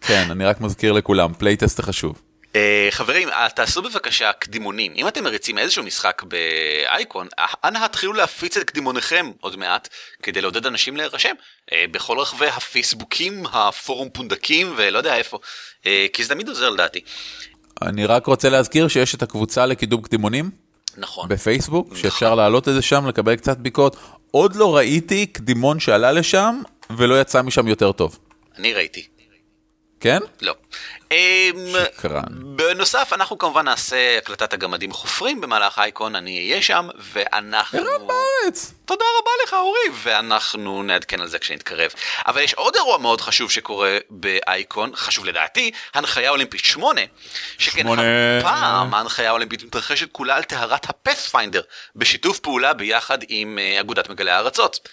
כן, אני רק מזכיר לכולם, playtest זה חשוב. אה, חברים, אה, תעשו בבקשה קדימונים. אם אתם מריצים איזשהו משחק באייקון, אה, אנא התחילו להפיץ את קדימוניכם עוד מעט, כדי לעודד אנשים להירשם. אה, בכל רחבי הפייסבוקים, הפורום פונדקים ולא יודע איפה. אה, כי זה תמיד עוזר לדעתי. אני רק רוצה להזכיר שיש את הקבוצה לקידום קדימונים נכון. בפייסבוק, שאפשר להעלות את זה שם, לקבל קצת ביקורת. עוד לא ראיתי קדימון שעלה לשם ולא יצא משם יותר טוב. אני ראיתי. כן? לא. אמ, שקרן. בנוסף, אנחנו כמובן נעשה הקלטת הגמדים חופרים במהלך אייקון, אני אהיה שם, ואנחנו... ערן בארץ. תודה רבה לך אורי, ואנחנו נעדכן על זה כשנתקרב. אבל יש עוד אירוע מאוד חשוב שקורה באייקון, חשוב לדעתי, הנחיה אולימפית 8, שכן שמונה. הפעם ההנחיה האולימפית מתרחשת כולה על טהרת הפאת'פיינדר, בשיתוף פעולה ביחד עם אה, אגודת מגלי הארצות.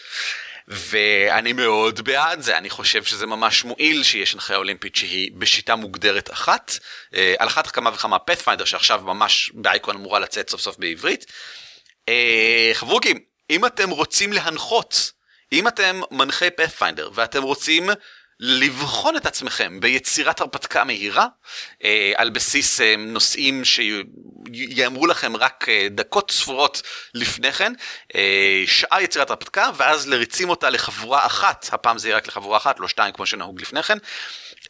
ואני מאוד בעד זה, אני חושב שזה ממש מועיל שיש הנחיה אולימפית שהיא בשיטה מוגדרת אחת, אה, על אחת כמה וכמה פאת'פיינדר שעכשיו ממש באייקון אמורה לצאת סוף סוף בעברית. אה, חברוקים, אם אתם רוצים להנחות, אם אתם מנחי פאת'פיינדר ואתם רוצים לבחון את עצמכם ביצירת הרפתקה מהירה, אה, על בסיס אה, נושאים שיאמרו לכם רק אה, דקות ספורות לפני כן, שעה יצירת הרפתקה, ואז לריצים אותה לחבורה אחת, הפעם זה יהיה רק לחבורה אחת, לא שתיים כמו שנהוג לפני כן.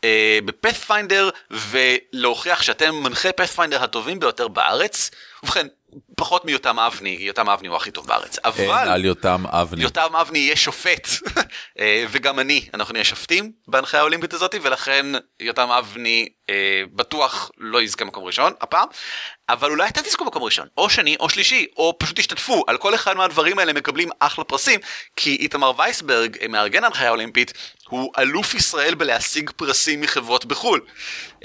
אה, בפאת'פיינדר ולהוכיח שאתם מנחי פאת'פיינדר הטובים ביותר בארץ. ובכן, פחות מיותם אבני, יותם אבני הוא הכי טוב בארץ, אין אבל על יותם אבני. יותם אבני יהיה שופט, אה, וגם אני, אנחנו נהיה שופטים בהנחיה האולימפית הזאת, ולכן יותם אבני אה, בטוח לא יזכה מקום ראשון הפעם, אבל אולי אתם תזכו מקום ראשון, או שני או שלישי, או פשוט תשתתפו, על כל אחד מהדברים האלה מקבלים אחלה פרסים, כי איתמר וייסברג, אה, מארגן ההנחיה האולימפית, הוא אלוף ישראל בלהשיג פרסים מחברות בחו"ל.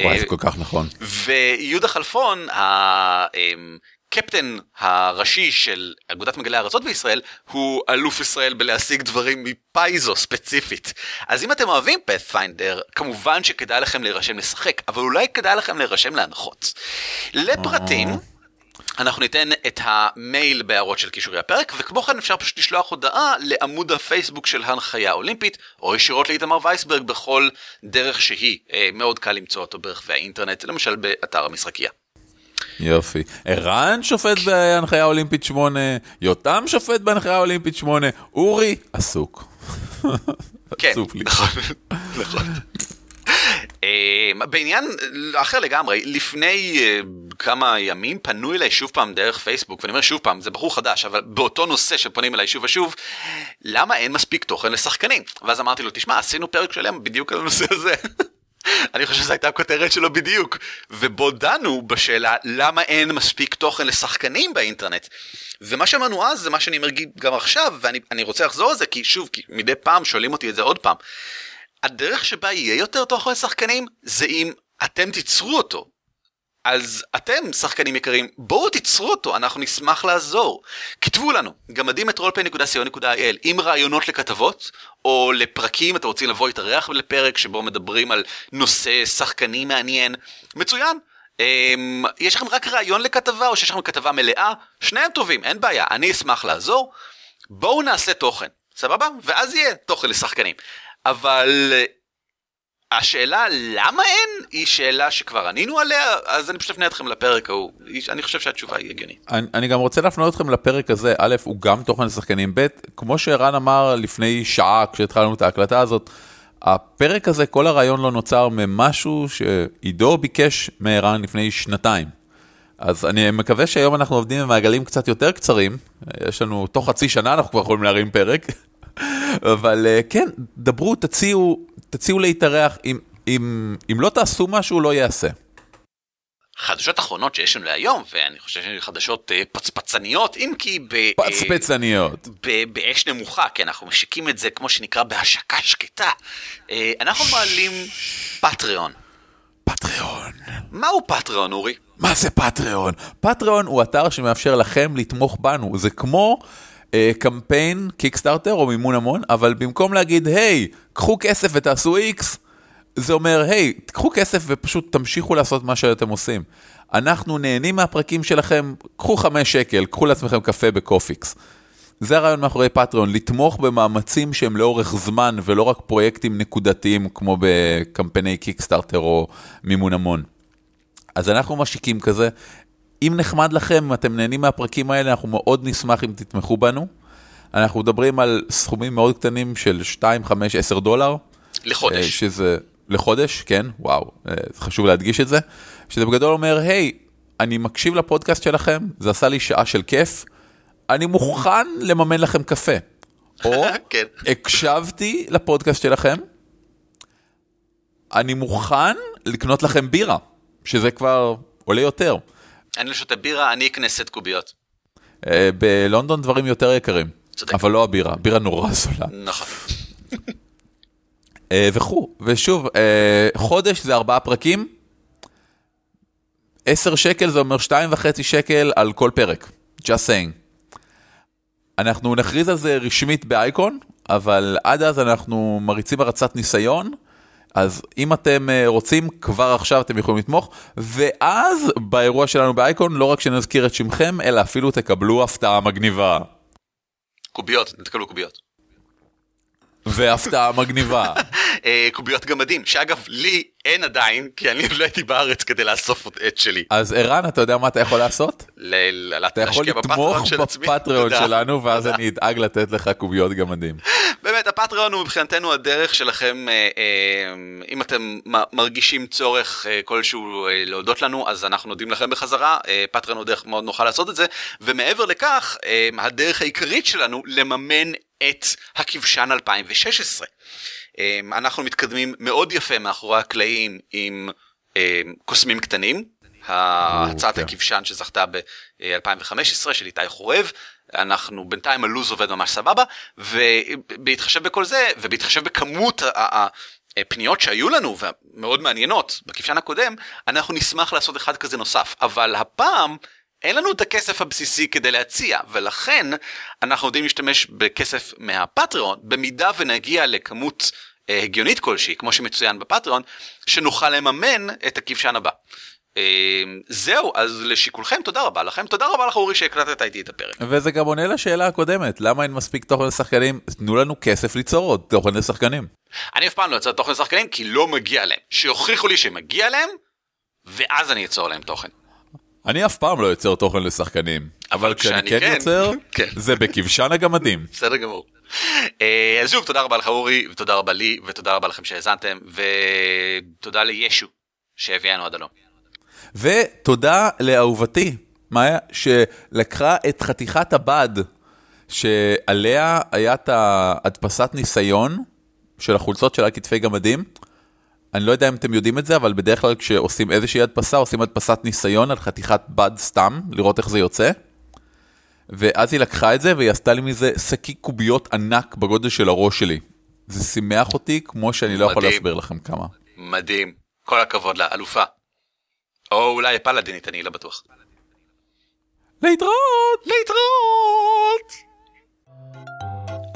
וואי, אה, זה כל כך נכון. ויהודה חלפון, הקפטן הראשי של אגודת מגלי הארצות בישראל, הוא אלוף ישראל בלהשיג דברים מפייזו ספציפית. אז אם אתם אוהבים פאת'פיינדר, כמובן שכדאי לכם להירשם לשחק, אבל אולי כדאי לכם להירשם להנחות. לפרטים, אנחנו ניתן את המייל בהערות של קישורי הפרק, וכמו כן אפשר פשוט לשלוח הודעה לעמוד הפייסבוק של הנחיה אולימפית, או ישירות לאיתמר וייסברג בכל דרך שהיא. אה, מאוד קל למצוא אותו ברחבי האינטרנט, למשל באתר המשחקייה. יופי. ערן שופט בהנחיה אולימפית 8, יותם שופט בהנחיה אולימפית 8, אורי עסוק. כן. נכון, נכון. אה, בעניין אחר לגמרי, לפני אה, כמה ימים פנו אליי שוב פעם דרך פייסבוק, ואני אומר שוב פעם, זה בחור חדש, אבל באותו נושא שפונים אליי שוב ושוב, למה אין מספיק תוכן לשחקנים? ואז אמרתי לו, תשמע, עשינו פרק שלם בדיוק על הנושא הזה. אני חושב שזו הייתה הכותרת שלו בדיוק, ובו דנו בשאלה למה אין מספיק תוכן לשחקנים באינטרנט. ומה שאמרנו אז זה מה שאני אומר גם עכשיו, ואני אני רוצה לחזור על זה, כי שוב, כי מדי פעם שואלים אותי את זה עוד פעם. הדרך שבה יהיה יותר תוכן לשחקנים זה אם אתם תיצרו אותו. אז אתם, שחקנים יקרים, בואו תיצרו אותו, אנחנו נשמח לעזור. כתבו לנו, גמדים את rollplay.co.il עם רעיונות לכתבות, או לפרקים, אתם רוצים לבוא להתארח לפרק שבו מדברים על נושא שחקני מעניין, מצוין. Um, יש לכם רק רעיון לכתבה, או שיש לכם כתבה מלאה, שניהם טובים, אין בעיה, אני אשמח לעזור. בואו נעשה תוכן, סבבה? ואז יהיה תוכן לשחקנים. אבל השאלה למה אין היא שאלה שכבר ענינו עליה אז אני פשוט אפנה אתכם לפרק ההוא אני חושב שהתשובה היא הגיונית. אני, אני גם רוצה להפנות אתכם לפרק הזה, א', הוא גם תוכן לשחקנים, ב', כמו שערן אמר לפני שעה כשהתחלנו את ההקלטה הזאת, הפרק הזה, כל הרעיון לא נוצר ממשהו שעידו ביקש מערן לפני שנתיים. אז אני מקווה שהיום אנחנו עובדים במעגלים קצת יותר קצרים, יש לנו, תוך חצי שנה אנחנו כבר יכולים להרים פרק, אבל אה, כן, דברו, תציעו, תציעו להתארח, אם, אם, אם לא תעשו משהו, לא ייעשה. חדשות אחרונות שיש לנו להיום, ואני חושב שהן חדשות אה, פצפצניות, אם כי ב... אה, פצפצניות. ב- באש נמוכה, כי אנחנו משיקים את זה כמו שנקרא בהשקה שקטה. אה, אנחנו מעלים פטריון. פטריון. מהו פטריון, אורי? מה זה פטריון? פטריון הוא אתר שמאפשר לכם לתמוך בנו, זה כמו אה, קמפיין קיקסטארטר או מימון המון, אבל במקום להגיד, היי, קחו כסף ותעשו איקס, זה אומר, היי, קחו כסף ופשוט תמשיכו לעשות מה שאתם עושים. אנחנו נהנים מהפרקים שלכם, קחו חמש שקל, קחו לעצמכם קפה בקופיקס. זה הרעיון מאחורי פטריון, לתמוך במאמצים שהם לאורך זמן ולא רק פרויקטים נקודתיים כמו בקמפייני קיקסטארטר או מימון המון. אז אנחנו משיקים כזה. אם נחמד לכם, אתם נהנים מהפרקים האלה, אנחנו מאוד נשמח אם תתמכו בנו. אנחנו מדברים על סכומים מאוד קטנים של 2, 5, 10 דולר. לחודש. אה, שזה לחודש, כן, וואו, אה, חשוב להדגיש את זה. שזה בגדול אומר, היי, אני מקשיב לפודקאסט שלכם, זה עשה לי שעה של כיף, אני מוכן לממן לכם קפה. או כן. הקשבתי לפודקאסט שלכם, אני מוכן לקנות לכם בירה, שזה כבר עולה יותר. אני לא שותה בירה, אני אקנה סט קוביות. אה, בלונדון דברים יותר יקרים, צודק. אבל לא הבירה, בירה נורא זולה. נכון. אה, וכו', ושוב, אה, חודש זה ארבעה פרקים, עשר שקל זה אומר שתיים וחצי שקל על כל פרק, just saying. אנחנו נכריז על זה רשמית באייקון, אבל עד אז אנחנו מריצים הרצת ניסיון, אז אם אתם אה, רוצים, כבר עכשיו אתם יכולים לתמוך, ואז באירוע שלנו באייקון, לא רק שנזכיר את שמכם, אלא אפילו תקבלו הפתעה מגניבה. קוביות, תקבלו קוביות. והפתעה מגניבה. אה, קוביות גמדים, שאגב, לי אין עדיין, כי אני לא הייתי בארץ כדי לאסוף את שלי. אז ערן, אתה יודע מה אתה יכול לעשות? אתה יכול לתמוך בפטריון. שלנו, ואז. אני אדאג לתת לך קוביות גמדים. באמת, הפטריון הוא מבחינתנו הדרך שלכם, אה, אה, אם אתם מרגישים צורך כלשהו להודות לנו, אז אנחנו נודים לכם בחזרה, פטריון הוא דרך מאוד נוחה לעשות את זה, ומעבר לכך, הדרך העיקרית שלנו לממן את הכבשן 2016. אה, אנחנו מתקדמים מאוד יפה מאחורי הקלעים עם אה, קוסמים קטנים, הצעת כן. הכבשן שזכתה ב-2015 של איתי חורב. אנחנו בינתיים הלו"ז עובד ממש סבבה ובהתחשב בכל זה ובהתחשב בכמות הפניות שהיו לנו ומאוד מעניינות בכבשן הקודם אנחנו נשמח לעשות אחד כזה נוסף אבל הפעם אין לנו את הכסף הבסיסי כדי להציע ולכן אנחנו יודעים להשתמש בכסף מהפטריון במידה ונגיע לכמות אה, הגיונית כלשהי כמו שמצוין בפטריון שנוכל לממן את הכבשן הבא. אה, זהו אז לשיקולכם תודה רבה לכם תודה רבה לך אורי שהקלטת איתי את הפרק. וזה גם עונה לשאלה הקודמת, למה אין מספיק תוכן לשחקנים? תנו לנו כסף ליצור עוד תוכן לשחקנים. אני אף פעם לא יוצר תוכן לשחקנים כי לא מגיע להם. שיוכיחו לי שמגיע להם, ואז אני אצור להם תוכן. אני אף פעם לא יוצר תוכן לשחקנים, אבל כשאני כן כן, יוצר, כן. זה בכבשן הגמדים. בסדר גמור. אה, אז שוב, תודה רבה לך אורי, ותודה רבה לי, ותודה רבה לכם שהאזנתם, ותודה לישו שהביאנו עד הלום. ותודה לאהובתי, מאיה, שלקחה את חתיכת הבד, שעליה היה את ההדפסת ניסיון של החולצות של על כתפי גמדים. אני לא יודע אם אתם יודעים את זה, אבל בדרך כלל כשעושים איזושהי הדפסה, עושים הדפסת ניסיון על חתיכת בד סתם, לראות איך זה יוצא. ואז היא לקחה את זה והיא עשתה לי מזה שקי קוביות ענק בגודל של הראש שלי. זה שימח אותי כמו שאני לא יכול מדהים. להסביר לכם כמה. מדהים. כל הכבוד לה, אלופה. או אולי פלאדינית, אני לא בטוח. להתראות! להתראות!